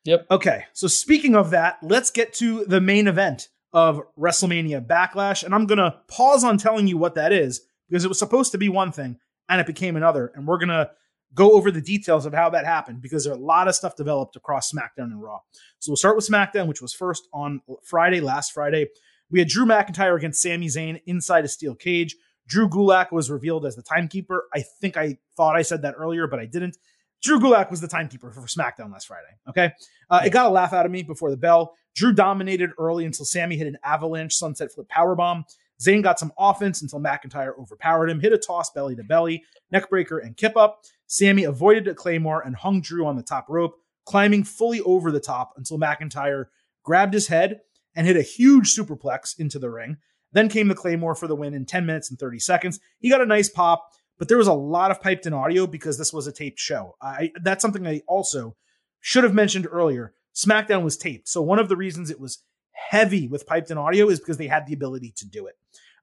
yep. Okay, so speaking of that, let's get to the main event of WrestleMania Backlash, and I'm gonna pause on telling you what that is because it was supposed to be one thing and it became another, and we're gonna go over the details of how that happened because there are a lot of stuff developed across SmackDown and Raw. So we'll start with SmackDown, which was first on Friday, last Friday. We had Drew McIntyre against Sami Zayn inside a steel cage. Drew Gulak was revealed as the timekeeper. I think I thought I said that earlier, but I didn't. Drew Gulak was the timekeeper for SmackDown last Friday. Okay. Uh, it got a laugh out of me before the bell. Drew dominated early until Sami hit an avalanche sunset flip powerbomb. Zayn got some offense until McIntyre overpowered him, hit a toss belly to belly, neckbreaker, and kip up. Sami avoided a claymore and hung Drew on the top rope, climbing fully over the top until McIntyre grabbed his head and hit a huge superplex into the ring. Then came the claymore for the win in 10 minutes and 30 seconds. He got a nice pop, but there was a lot of piped in audio because this was a taped show. I, that's something I also should have mentioned earlier. SmackDown was taped. So one of the reasons it was heavy with piped in audio is because they had the ability to do it.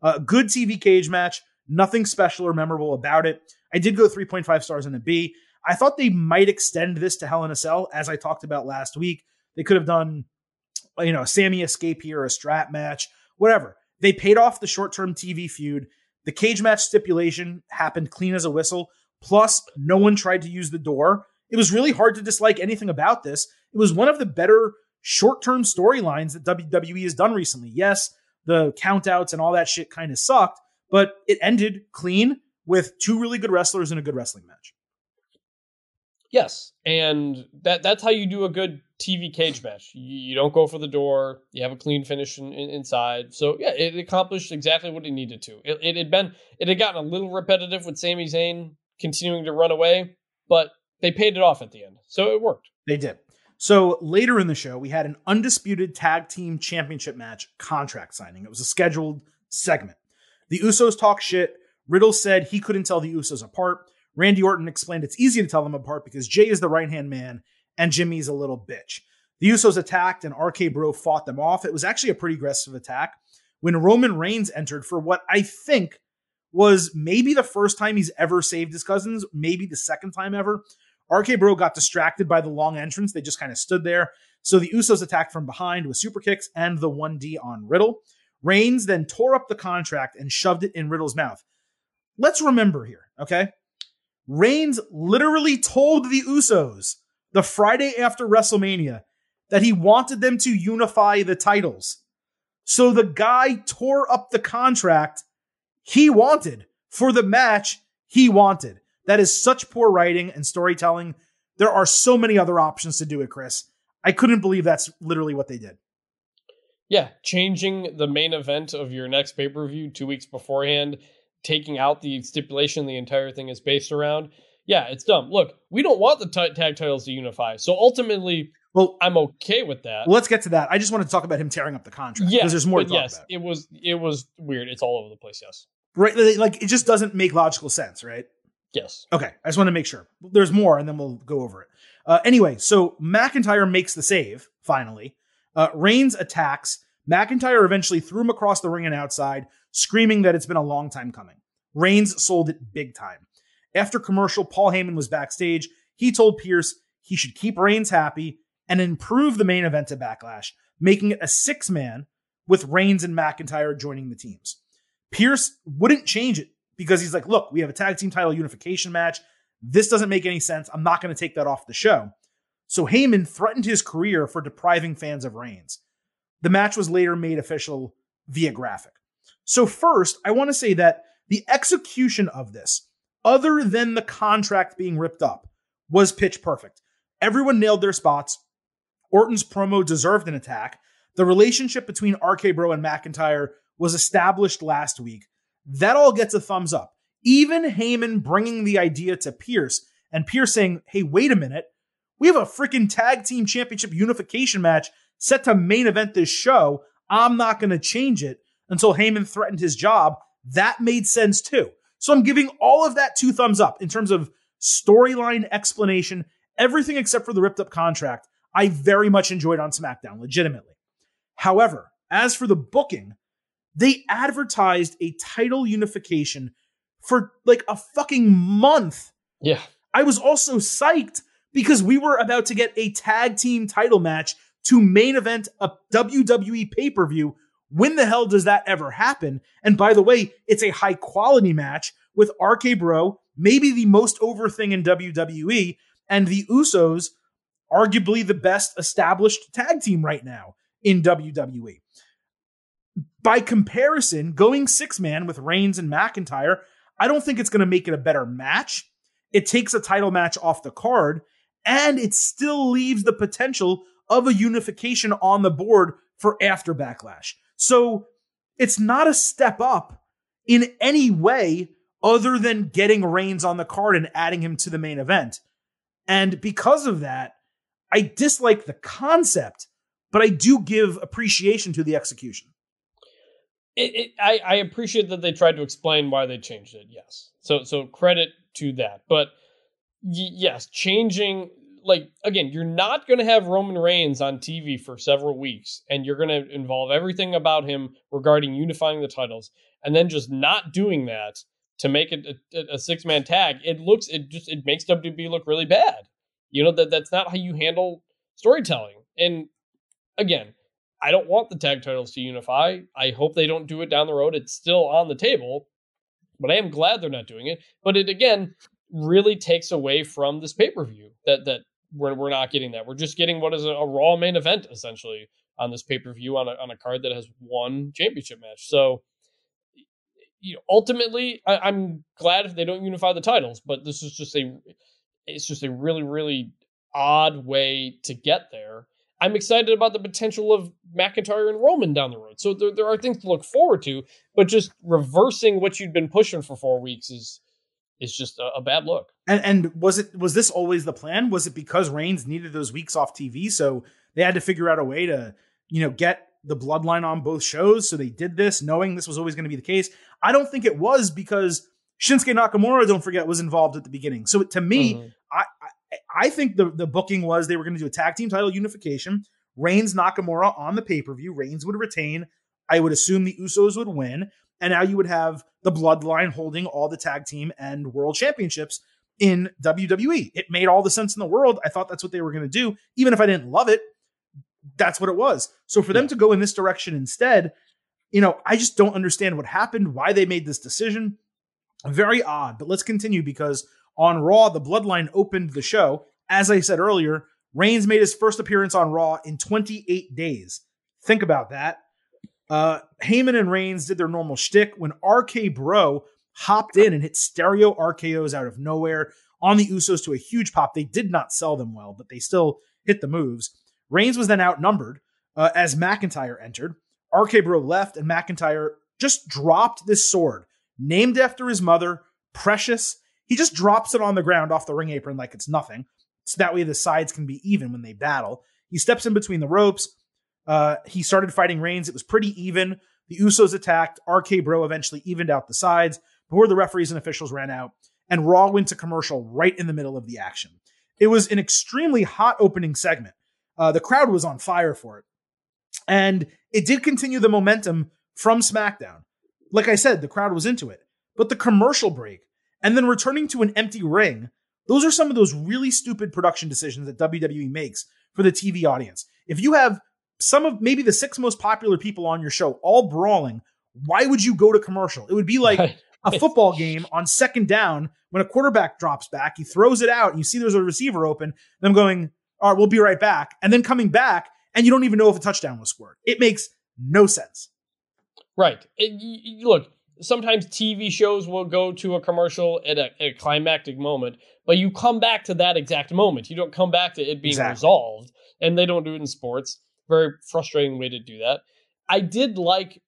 Uh, good TV cage match, nothing special or memorable about it. I did go 3.5 stars in a B. I thought they might extend this to Hell in a Cell, as I talked about last week. They could have done, you know, a Sami escape here, a strap match, whatever. They paid off the short term TV feud. The cage match stipulation happened clean as a whistle. Plus, no one tried to use the door. It was really hard to dislike anything about this. It was one of the better short term storylines that WWE has done recently. Yes, the countouts and all that shit kind of sucked, but it ended clean with two really good wrestlers in a good wrestling match. Yes, and that that's how you do a good TV cage match. You, you don't go for the door. You have a clean finish in, in, inside. So yeah, it accomplished exactly what it needed to. It, it had been it had gotten a little repetitive with Sami Zayn continuing to run away, but they paid it off at the end, so it worked. They did. So later in the show, we had an undisputed tag team championship match contract signing. It was a scheduled segment. The Usos talk shit. Riddle said he couldn't tell the Usos apart. Randy Orton explained it's easy to tell them apart because Jay is the right hand man and Jimmy's a little bitch. The Usos attacked and RK Bro fought them off. It was actually a pretty aggressive attack. When Roman Reigns entered for what I think was maybe the first time he's ever saved his cousins, maybe the second time ever. RK Bro got distracted by the long entrance. They just kind of stood there. So the Usos attacked from behind with super kicks and the 1D on Riddle. Reigns then tore up the contract and shoved it in Riddle's mouth. Let's remember here, okay? Reigns literally told the Usos the Friday after WrestleMania that he wanted them to unify the titles. So the guy tore up the contract he wanted for the match he wanted. That is such poor writing and storytelling. There are so many other options to do it, Chris. I couldn't believe that's literally what they did. Yeah, changing the main event of your next pay per view two weeks beforehand, taking out the stipulation the entire thing is based around. Yeah, it's dumb. Look, we don't want the t- tag titles to unify. So ultimately, well, I'm okay with that. Well, let's get to that. I just want to talk about him tearing up the contract. Yeah, because there's more. yes, about. it was it was weird. It's all over the place. Yes, right. Like it just doesn't make logical sense, right? Yes. Okay. I just want to make sure. There's more, and then we'll go over it. Uh, anyway, so McIntyre makes the save finally. Uh, Reigns attacks. McIntyre eventually threw him across the ring and outside, screaming that it's been a long time coming. Reigns sold it big time. After commercial, Paul Heyman was backstage. He told Pearce he should keep Reigns happy and improve the main event to Backlash, making it a six man with Reigns and McIntyre joining the teams. Pearce wouldn't change it because he's like, look, we have a tag team title unification match. This doesn't make any sense. I'm not going to take that off the show. So Heyman threatened his career for depriving fans of Reigns. The match was later made official via graphic. So, first, I want to say that the execution of this, other than the contract being ripped up, was pitch perfect. Everyone nailed their spots. Orton's promo deserved an attack. The relationship between RK Bro and McIntyre was established last week. That all gets a thumbs up. Even Heyman bringing the idea to Pearce and Pearce saying, hey, wait a minute. We have a freaking tag team championship unification match set to main event this show. I'm not going to change it until Heyman threatened his job. That made sense too. So I'm giving all of that two thumbs up in terms of storyline explanation, everything except for the ripped up contract. I very much enjoyed on SmackDown, legitimately. However, as for the booking, they advertised a title unification for like a fucking month. Yeah. I was also psyched because we were about to get a tag team title match to main event a WWE pay per view. When the hell does that ever happen? And by the way, it's a high quality match with RK Bro, maybe the most over thing in WWE, and the Usos, arguably the best established tag team right now in WWE. By comparison, going six man with Reigns and McIntyre, I don't think it's going to make it a better match. It takes a title match off the card, and it still leaves the potential of a unification on the board for after Backlash. So it's not a step up in any way other than getting Reigns on the card and adding him to the main event. And because of that, I dislike the concept, but I do give appreciation to the execution. It, it, I, I appreciate that they tried to explain why they changed it. Yes, so so credit to that. But y- yes, changing like again, you're not going to have Roman Reigns on TV for several weeks, and you're going to involve everything about him regarding unifying the titles, and then just not doing that to make it a, a six man tag, it looks it just it makes WWE look really bad. You know that that's not how you handle storytelling. And again, I don't want the tag titles to unify. I hope they don't do it down the road. It's still on the table, but I am glad they're not doing it. But it again really takes away from this pay per view that that we're we're not getting that. We're just getting what is a, a Raw main event essentially on this pay per view on a on a card that has one championship match. So you know, ultimately, I, am glad if they don't unify the titles, but this is just a it's just a really really odd way to get there. I'm excited about the potential of McIntyre and Roman down the road. So there, there are things to look forward to, but just reversing what you'd been pushing for four weeks is is just a, a, bad look. And and was it was this always the plan? Was it because Reigns needed those weeks off TV, so they had to figure out a way to you know get the bloodline on both shows? So they did this knowing this was always going to be the case. I don't think it was because Shinsuke Nakamura, don't forget, was involved at the beginning. So to me, mm-hmm. I, I, I think the the booking was they were going to do a tag team title unification. Reigns Nakamura on the pay per view. Reigns would retain. I would assume the Usos would win, and now you would have the Bloodline holding all the tag team and world championships in WWE. It made all the sense in the world. I thought that's what they were going to do, even if I didn't love it. That's what it was. So for them to go in this direction instead, you know, I just don't understand what happened, why they made this decision. Very odd, but let's continue because on Raw, the Bloodline opened the show. As I said earlier, Reigns made his first appearance on Raw in 28 days. Think about that. Uh, Heyman and Reigns did their normal shtick when RK Bro hopped in and hit stereo RKO's out of nowhere on the Usos to a huge pop. They did not sell them well, but they still hit the moves. Reigns was then outnumbered uh, as McIntyre entered. RK Bro left, and McIntyre just dropped this sword, named after his mother, Precious. He just drops it on the ground off the ring apron like it's nothing. So that way the sides can be even when they battle. He steps in between the ropes. Uh, he started fighting Reigns. It was pretty even. The Usos attacked. RK Bro eventually evened out the sides before the referees and officials ran out. And Raw went to commercial right in the middle of the action. It was an extremely hot opening segment. Uh, the crowd was on fire for it. And it did continue the momentum from SmackDown. Like I said, the crowd was into it. But the commercial break and then returning to an empty ring, those are some of those really stupid production decisions that WWE makes for the TV audience. If you have some of maybe the six most popular people on your show all brawling, why would you go to commercial? It would be like a football game on second down when a quarterback drops back, he throws it out, and you see there's a receiver open, them going, all right, we'll be right back. And then coming back, and you don't even know if a touchdown was scored. It makes no sense. Right. It, look, sometimes TV shows will go to a commercial at a, a, climactic moment, but you come back to that exact moment. You don't come back to it being exactly. resolved, and they don't do it in sports. Very frustrating way to do that. I did like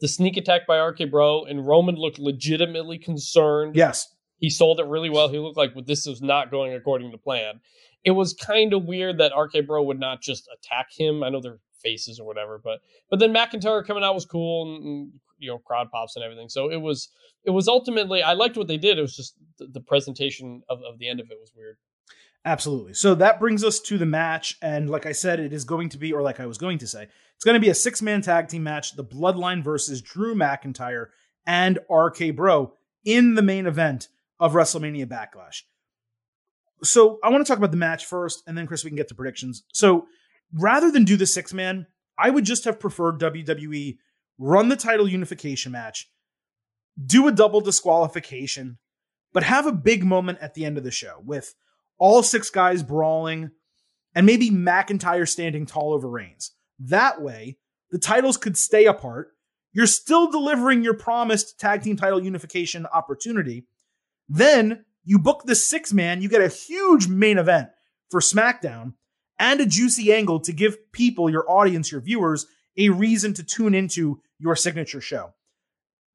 the sneak attack by RK Bro, and Roman looked legitimately concerned. Yes. He sold it really well. He looked like well, this is not going according to plan it was kind of weird that RK Bro would not just attack him. I know they're faces or whatever, but but then McIntyre coming out was cool and, and, you know crowd pops and everything. So it was it was ultimately I liked what they did. It was just the, the presentation of, of the end of it was weird. Absolutely. So that brings us to the match, and like I said, it is going to be, or like I was going to say, it's going to be a six man tag team match: the Bloodline versus Drew McIntyre and RK Bro in the main event of WrestleMania Backlash. So I want to talk about the match first, and then Chris, we can get to predictions. So rather than do the six man, I would just have preferred WWE run the title unification match, do a double disqualification, but have a big moment at the end of the show with all six guys brawling and maybe McIntyre standing tall over Reigns. That way, the titles could stay apart. You're still delivering your promised tag team title unification opportunity. Then you book the six man, you get a huge main event for SmackDown and a juicy angle to give people, your audience, your viewers, a reason to tune into your signature show.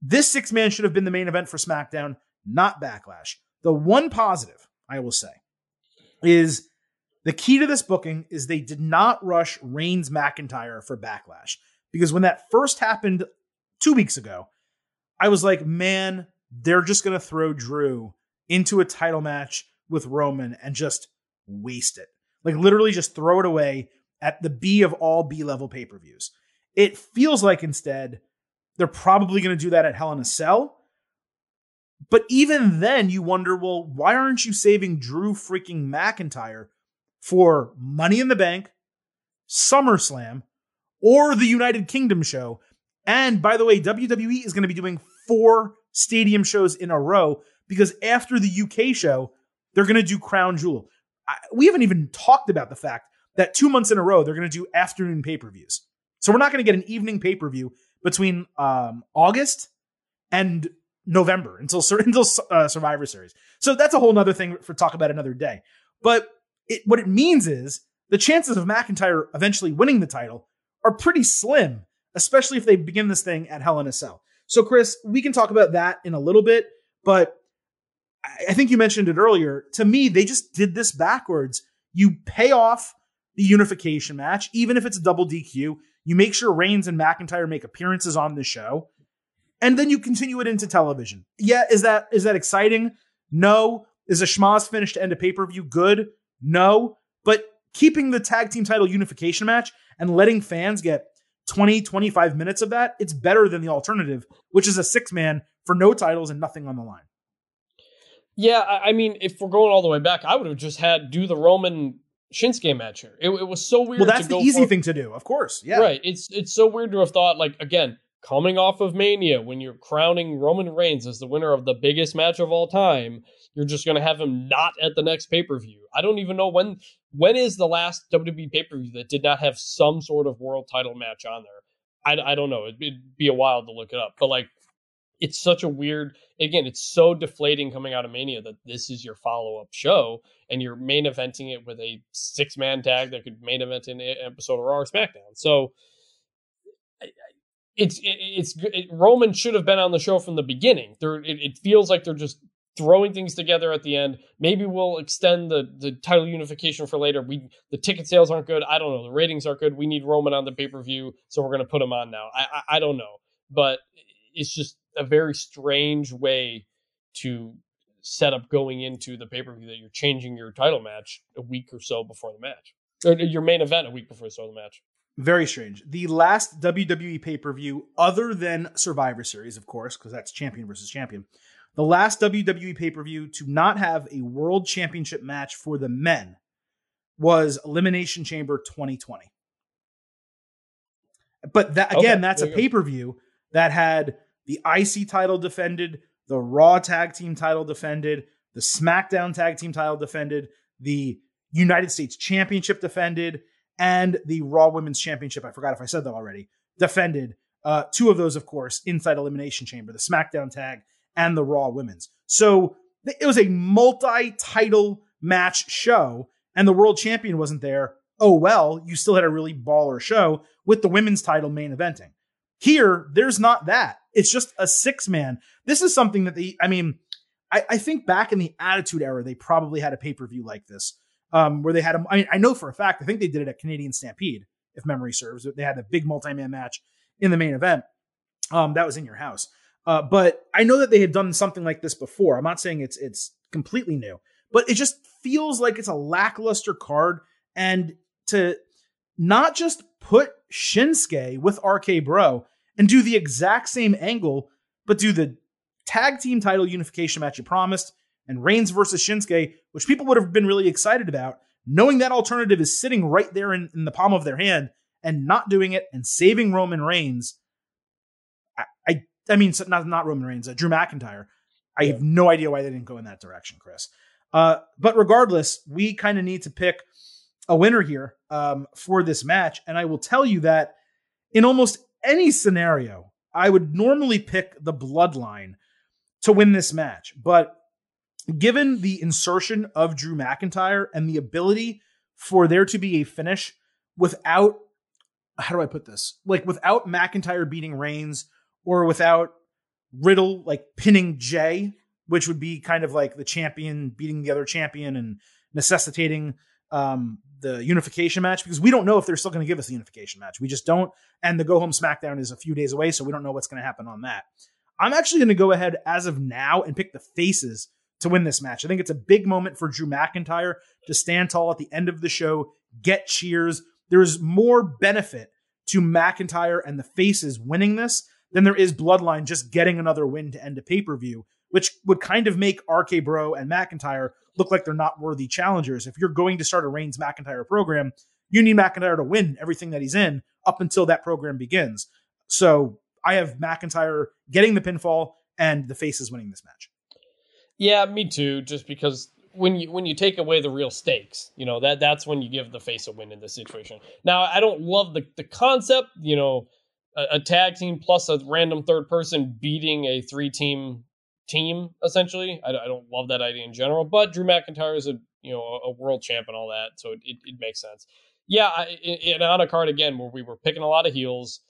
This six man should have been the main event for SmackDown, not Backlash. The one positive, I will say, is the key to this booking is they did not rush Reigns McIntyre for Backlash. Because when that first happened two weeks ago, I was like, man, they're just going to throw Drew into a title match with Roman and just waste it. Like literally just throw it away at the B of all B level pay per views. It feels like instead They're probably going to do that at Hell in a Cell. But even then, you wonder, well, why aren't you saving Drew freaking McIntyre for Money in the Bank, SummerSlam, or the United Kingdom show? And by the way, WWE is going to be doing four stadium shows in a row because after the UK show, they're going to do Crown Jewel. I, we haven't even talked about the fact that two months in a row, they're going to do afternoon pay per views. So we're not going to get an evening pay per view between um, August and November until until uh, Survivor Series. So that's a whole other thing for talk about another day. But it, what it means is the chances of McIntyre eventually winning the title are pretty slim, especially if they begin this thing at Hell in a Cell. So, Chris, we can talk about that in a little bit, but I think you mentioned it earlier. To me, they just did this backwards. You pay off the unification match, even if it's a double DQ. You make sure Reigns and McIntyre make appearances on the show, and then you continue it into television. Yeah, is that is that exciting? No. Is a schmoz finish to end a pay per view good? No. But keeping the tag team title unification match and letting fans get 20, 25 minutes of that, it's better than the alternative, which is a six man for no titles and nothing on the line. Yeah, I mean, if we're going all the way back, I would have just had do the Roman Shinsuke match here. It, it was so weird. Well, that's the easy for, thing to do, of course. Yeah, right. It's it's so weird to have thought like again coming off of Mania when you're crowning Roman Reigns as the winner of the biggest match of all time. You're just going to have him not at the next pay per view. I don't even know when when is the last WWE pay per view that did not have some sort of world title match on there. I, I don't know. It'd, it'd be a while to look it up, but like it's such a weird again it's so deflating coming out of mania that this is your follow-up show and you're main eventing it with a six-man tag that could main event an episode of raw or smackdown so it's it's it, roman should have been on the show from the beginning. There it, it feels like they're just throwing things together at the end. Maybe we'll extend the the title unification for later. We the ticket sales aren't good. I don't know. The ratings aren't good. We need roman on the pay-per-view so we're going to put him on now. I, I i don't know. But it's just a very strange way to set up going into the pay per view that you're changing your title match a week or so before the match, or your main event a week before the match. Very strange. The last WWE pay per view, other than Survivor Series, of course, because that's champion versus champion, the last WWE pay per view to not have a world championship match for the men was Elimination Chamber 2020. But that again, okay, that's a pay per view that had the IC title defended, the Raw tag team title defended, the SmackDown tag team title defended, the United States Championship defended, and the Raw Women's Championship. I forgot if I said that already. Defended. Uh, two of those, of course, inside Elimination Chamber, the SmackDown tag and the Raw Women's. So it was a multi title match show, and the world champion wasn't there. Oh, well, you still had a really baller show with the women's title main eventing. Here, there's not that. It's just a six man. This is something that the, I mean, I, I think back in the Attitude Era, they probably had a pay per view like this, um, where they had a, I, mean, I know for a fact, I think they did it at Canadian Stampede, if memory serves. They had a big multi man match in the main event. Um, that was in your house. Uh, but I know that they had done something like this before. I'm not saying it's it's completely new, but it just feels like it's a lackluster card. And to not just put Shinsuke with RK Bro and do the exact same angle, but do the tag team title unification match you promised and Reigns versus Shinsuke, which people would have been really excited about, knowing that alternative is sitting right there in, in the palm of their hand and not doing it and saving Roman Reigns. I, I, I mean, not not Roman Reigns, uh, Drew McIntyre. I yeah. have no idea why they didn't go in that direction, Chris. Uh, but regardless, we kind of need to pick a winner here um, for this match. And I will tell you that in almost any scenario, I would normally pick the bloodline to win this match. But given the insertion of Drew McIntyre and the ability for there to be a finish without, how do I put this? Like without McIntyre beating Reigns or without Riddle like pinning Jey, which would be kind of like the champion beating the other champion and necessitating um, the unification match because we don't know if they're still going to give us the unification match. We just don't. And the go home SmackDown is a few days away, so we don't know what's going to happen on that. I'm actually going to go ahead as of now and pick the faces to win this match. I think it's a big moment for Drew McIntyre to stand tall at the end of the show, get cheers. There is more benefit to McIntyre and the faces winning this than there is Bloodline just getting another win to end a pay per view, which would kind of make RK Bro and McIntyre look like they're not worthy challengers. If you're going to start a Reigns McIntyre program, you need McIntyre to win everything that he's in up until that program begins. So I have McIntyre getting the pinfall and the faces winning this match. Yeah, me too. Just because when you when you take away the real stakes, you know that that's when you give the face a win in this situation. Now, I don't love the the concept. You know, a, a tag team plus a random third person beating a three team team essentially. I, I, don't love that idea in general, but Drew McIntyre is a you know a, world champ and all that, so it, it, it makes sense. Yeah, I, on a card again where we were picking a lot of heels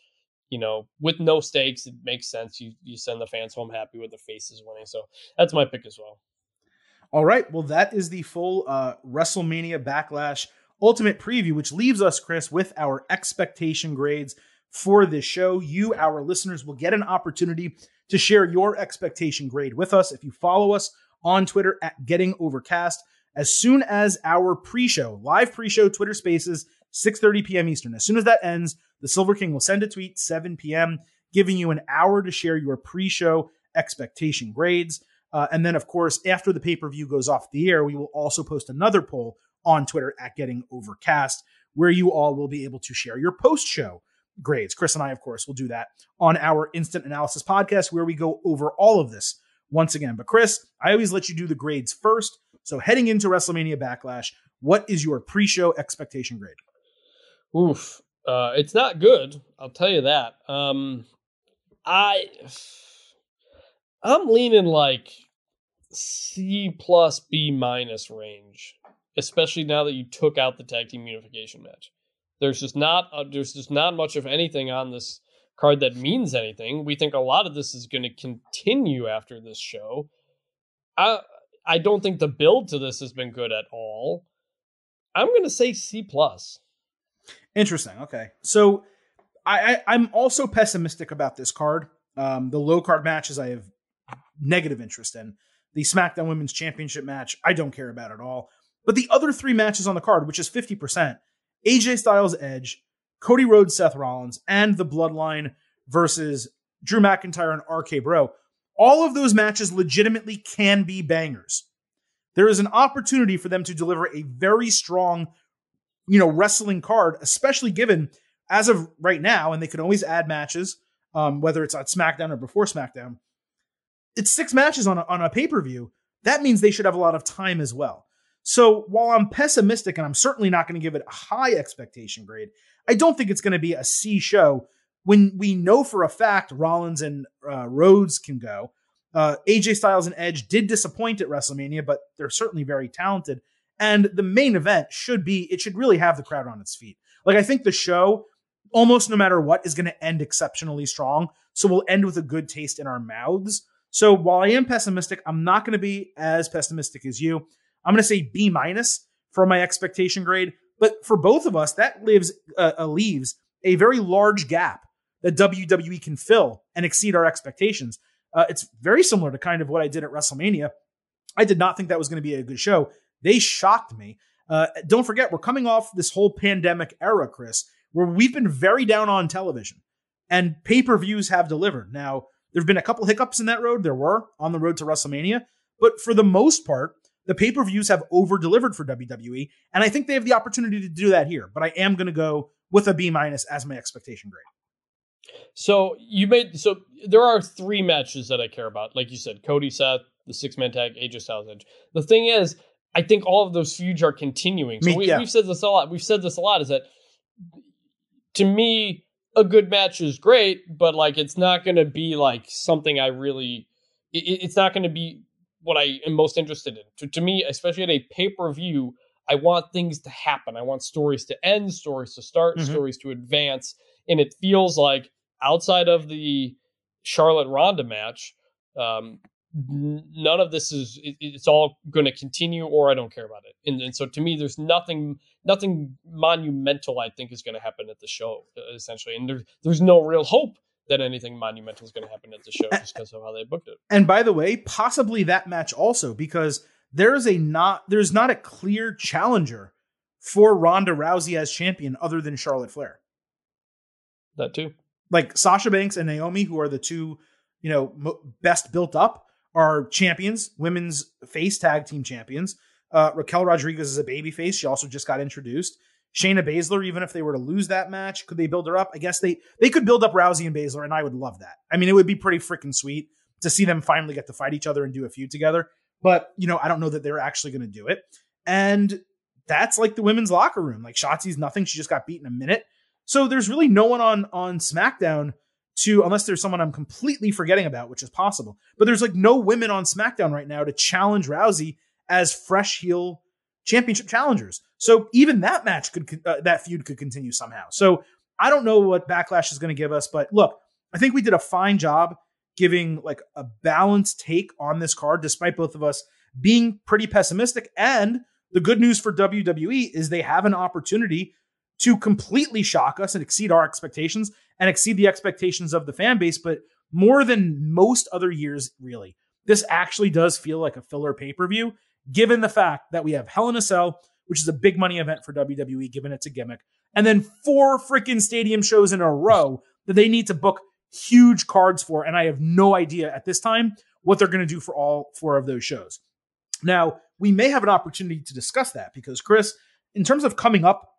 you know, with no stakes, it makes sense. You you send the fans home happy with the faces winning. So that's my pick as well. All right. Well, that is the full uh, WrestleMania Backlash Ultimate Preview, which leaves us, Chris, with our expectation grades for this show. You, our listeners, will get an opportunity to share your expectation grade with us if you follow us on Twitter at Getting Overcast. As soon as our pre-show, live pre-show Twitter Spaces, 6:30 p.m. Eastern. As soon as that ends, the Silver King will send a tweet 7 p.m., giving you an hour to share your pre show expectation grades. Uh, and then, of course, after the pay per view goes off the air, we will also post another poll on Twitter at Getting Overcast, where you all will be able to share your post show grades. Chris and I, of course, will do that on our instant analysis podcast, where we go over all of this once again. But, Chris, I always let you do the grades first. So, heading into WrestleMania Backlash, what is your pre show expectation grade? Oof. Uh, it's not good. I'll tell you that. Um, I I'm leaning like C plus B minus range, especially now that you took out the tag team unification match. There's just not uh, there's just not much of anything on this card that means anything. We think a lot of this is going to continue after this show. I I don't think the build to this has been good at all. I'm going to say C plus. Interesting. Okay. So I, I am also pessimistic about this card. Um, the low card matches I have negative interest in. The SmackDown Women's Championship match I don't care about at all. But the other three matches on the card, which is 50%, AJ Styles Edge, Cody Rhodes Seth Rollins, and the Bloodline versus Drew McIntyre and RK Bro, all of those matches legitimately can be bangers. There is an opportunity for them to deliver a very strong you know, wrestling card, especially given as of right now, and they can always add matches, um, whether it's on SmackDown or before SmackDown. It's six matches on a, on a pay per view. That means they should have a lot of time as well. So while I'm pessimistic and I'm certainly not going to give it a high expectation grade, I don't think it's going to be a C show when we know for a fact Rollins and uh, Rhodes can go. Uh, AJ Styles and Edge did disappoint at WrestleMania, but they're certainly very talented. And the main event should be, it should really have the crowd on its feet. Like, I think the show, almost no matter what, is going to end exceptionally strong. So we'll end with a good taste in our mouths. So while I am pessimistic, I'm not going to be as pessimistic as you. I'm going to say B minus for my expectation grade. But for both of us, that lives uh, uh, leaves a very large gap that WWE can fill and exceed our expectations. Uh, it's very similar to kind of what I did at WrestleMania. I did not think that was going to be a good show. They shocked me. Uh, don't forget, we're coming off this whole pandemic era, Chris, where we've been very down on television and pay per views have delivered. Now, there have been a couple hiccups in that road. There were on the road to WrestleMania, but for the most part, the pay per views have over delivered for WWE. And I think they have the opportunity to do that here. But I am going to go with a B minus as my expectation grade. So you made so there are three matches that I care about. Like you said, Cody Seth, the six man tag, AJ Styles Edge. The thing is, I think all of those feuds are continuing. So me, we, have said this a lot. We've said this a lot. Is that to me a good match is great, but like it's not going to be like something I really. It, it's not going to be what I am most interested in. To, to me, especially at a pay per view, I want things to happen. I want stories to end, stories to start, mm-hmm. stories to advance, and it feels like outside of the Charlotte Ronda match, um, none of this is it, it's all going to continue or i don't care about it. And, and, so to me there's nothing nothing monumental i think is going to happen at the show uh, essentially. And there, there's no real hope that anything monumental is going to happen at the show just because of how they booked it. And by the way possibly that match also because there is a not there's not a clear challenger for Ronda Rousey as champion other than Charlotte Flair. That too. Like Sasha Banks and Naomi, who are the two, you know, best built up, are champions, women's face tag team champions. Uh, Raquel Rodriguez is a baby face. She also just got introduced. Shayna Baszler, even if they were to lose that match, could they build her up? I guess they they could build up Rousey and Baszler, and I would love that. I mean, it would be pretty freaking sweet to see them finally get to fight each other and do a feud together. But you know, I don't know that they're actually going to do it. And that's like the women's locker room. Like Shotzi's nothing. She just got beaten a minute. So there's really no one on on SmackDown to unless there's someone I'm completely forgetting about, which is possible. But there's like no women on SmackDown right now to challenge Rousey as fresh heel championship challengers. So even that match could uh, that feud could continue somehow. So I don't know what Backlash is going to give us, but look, I think we did a fine job giving like a balanced take on this card, despite both of us being pretty pessimistic. And the good news for WWE is they have an opportunity to completely shock us and exceed our expectations and exceed the expectations of the fan base. But more than most other years, really, this actually does feel like a filler pay per view, given the fact that we have Hell in a Cell, which is a big money event for WWE, given it's a gimmick, and then four freaking stadium shows in a row that they need to book huge cards for. And I have no idea at this time what they're going to do for all four of those shows. Now, we may have an opportunity to discuss that because, Chris, in terms of coming up,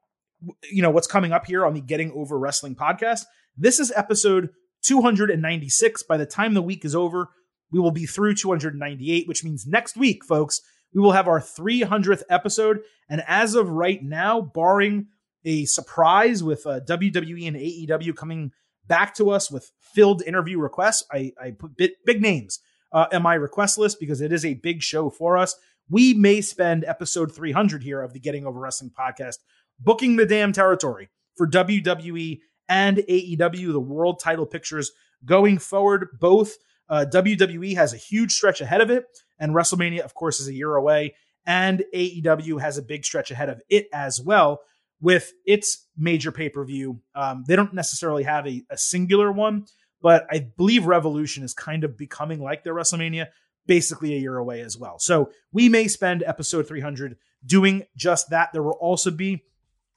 you know, what's coming up here on the Getting Over Wrestling podcast, this is episode 296. By the time the week is over, we will be through 298, which means next week, folks, we will have our 300th episode. And as of right now, barring a surprise with uh, WWE and AEW coming back to us with filled interview requests, I, I put big, big names uh, in my request list because it is a big show for us. We may spend episode 300 here of the Getting Over Wrestling podcast booking the damn territory for WWE and AEW, the world title pictures going forward. Both uh, WWE has a huge stretch ahead of it, and WrestleMania, of course, is a year away, and AEW has a big stretch ahead of it as well with its major pay per view. Um, they don't necessarily have a, a singular one, but I believe Revolution is kind of becoming like their WrestleMania, basically a year away as well. So we may spend episode 300 doing just that. There will also be,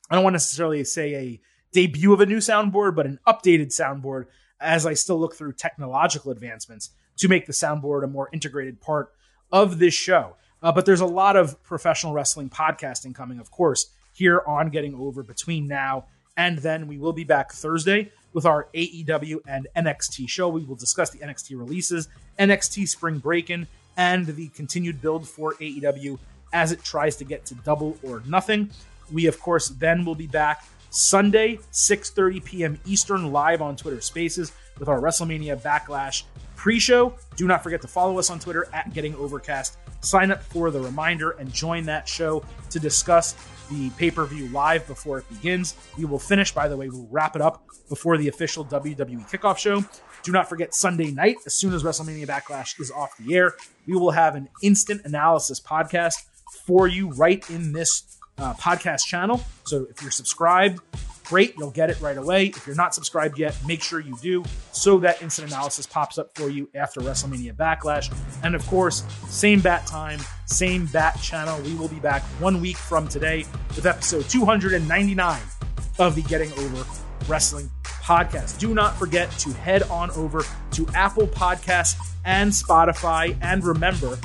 I don't want to necessarily say a debut of a new soundboard, but an updated soundboard as I still look through technological advancements to make the soundboard a more integrated part of this show. Uh, but there's a lot of professional wrestling podcasting coming, of course, here on Getting Over between now and then. We will be back Thursday with our AEW and NXT show. We will discuss the NXT releases, NXT Spring Breakin', and the continued build for AEW as it tries to get to double or nothing. We, of course, then will be back Sunday, 6:30 p.m. Eastern, live on Twitter Spaces with our WrestleMania Backlash pre-show. Do not forget to follow us on Twitter at Getting Overcast. Sign up for the reminder and join that show to discuss the pay-per-view live before it begins. We will finish, by the way, we'll wrap it up before the official WWE kickoff show. Do not forget Sunday night, as soon as WrestleMania Backlash is off the air, we will have an instant analysis podcast for you right in this uh, podcast channel. So if you're subscribed, great, you'll get it right away. If you're not subscribed yet, make sure you do so that instant analysis pops up for you after WrestleMania Backlash. And of course, same bat time, same bat channel. We will be back one week from today with episode 299 of the Getting Over Wrestling podcast. Do not forget to head on over to Apple Podcasts and Spotify. And remember,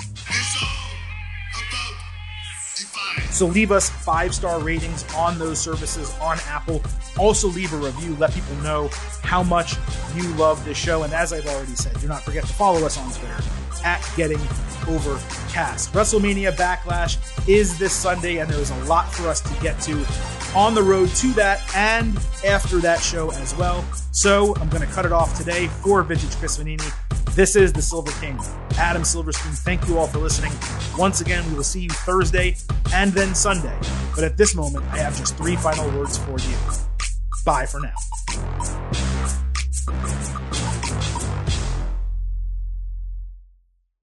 So leave us five star ratings on those services on Apple. Also leave a review. Let people know how much you love this show. And as I've already said, do not forget to follow us on Twitter at Getting Overcast. WrestleMania Backlash is this Sunday, and there is a lot for us to get to on the road to that and after that show as well. So I'm going to cut it off today for Vintage Chris Vannini. This is the Silver King, Adam Silverstein, thank you all for listening. Once again, we will see you Thursday and then Sunday. But at this moment, I have just three final words for you. Bye for now.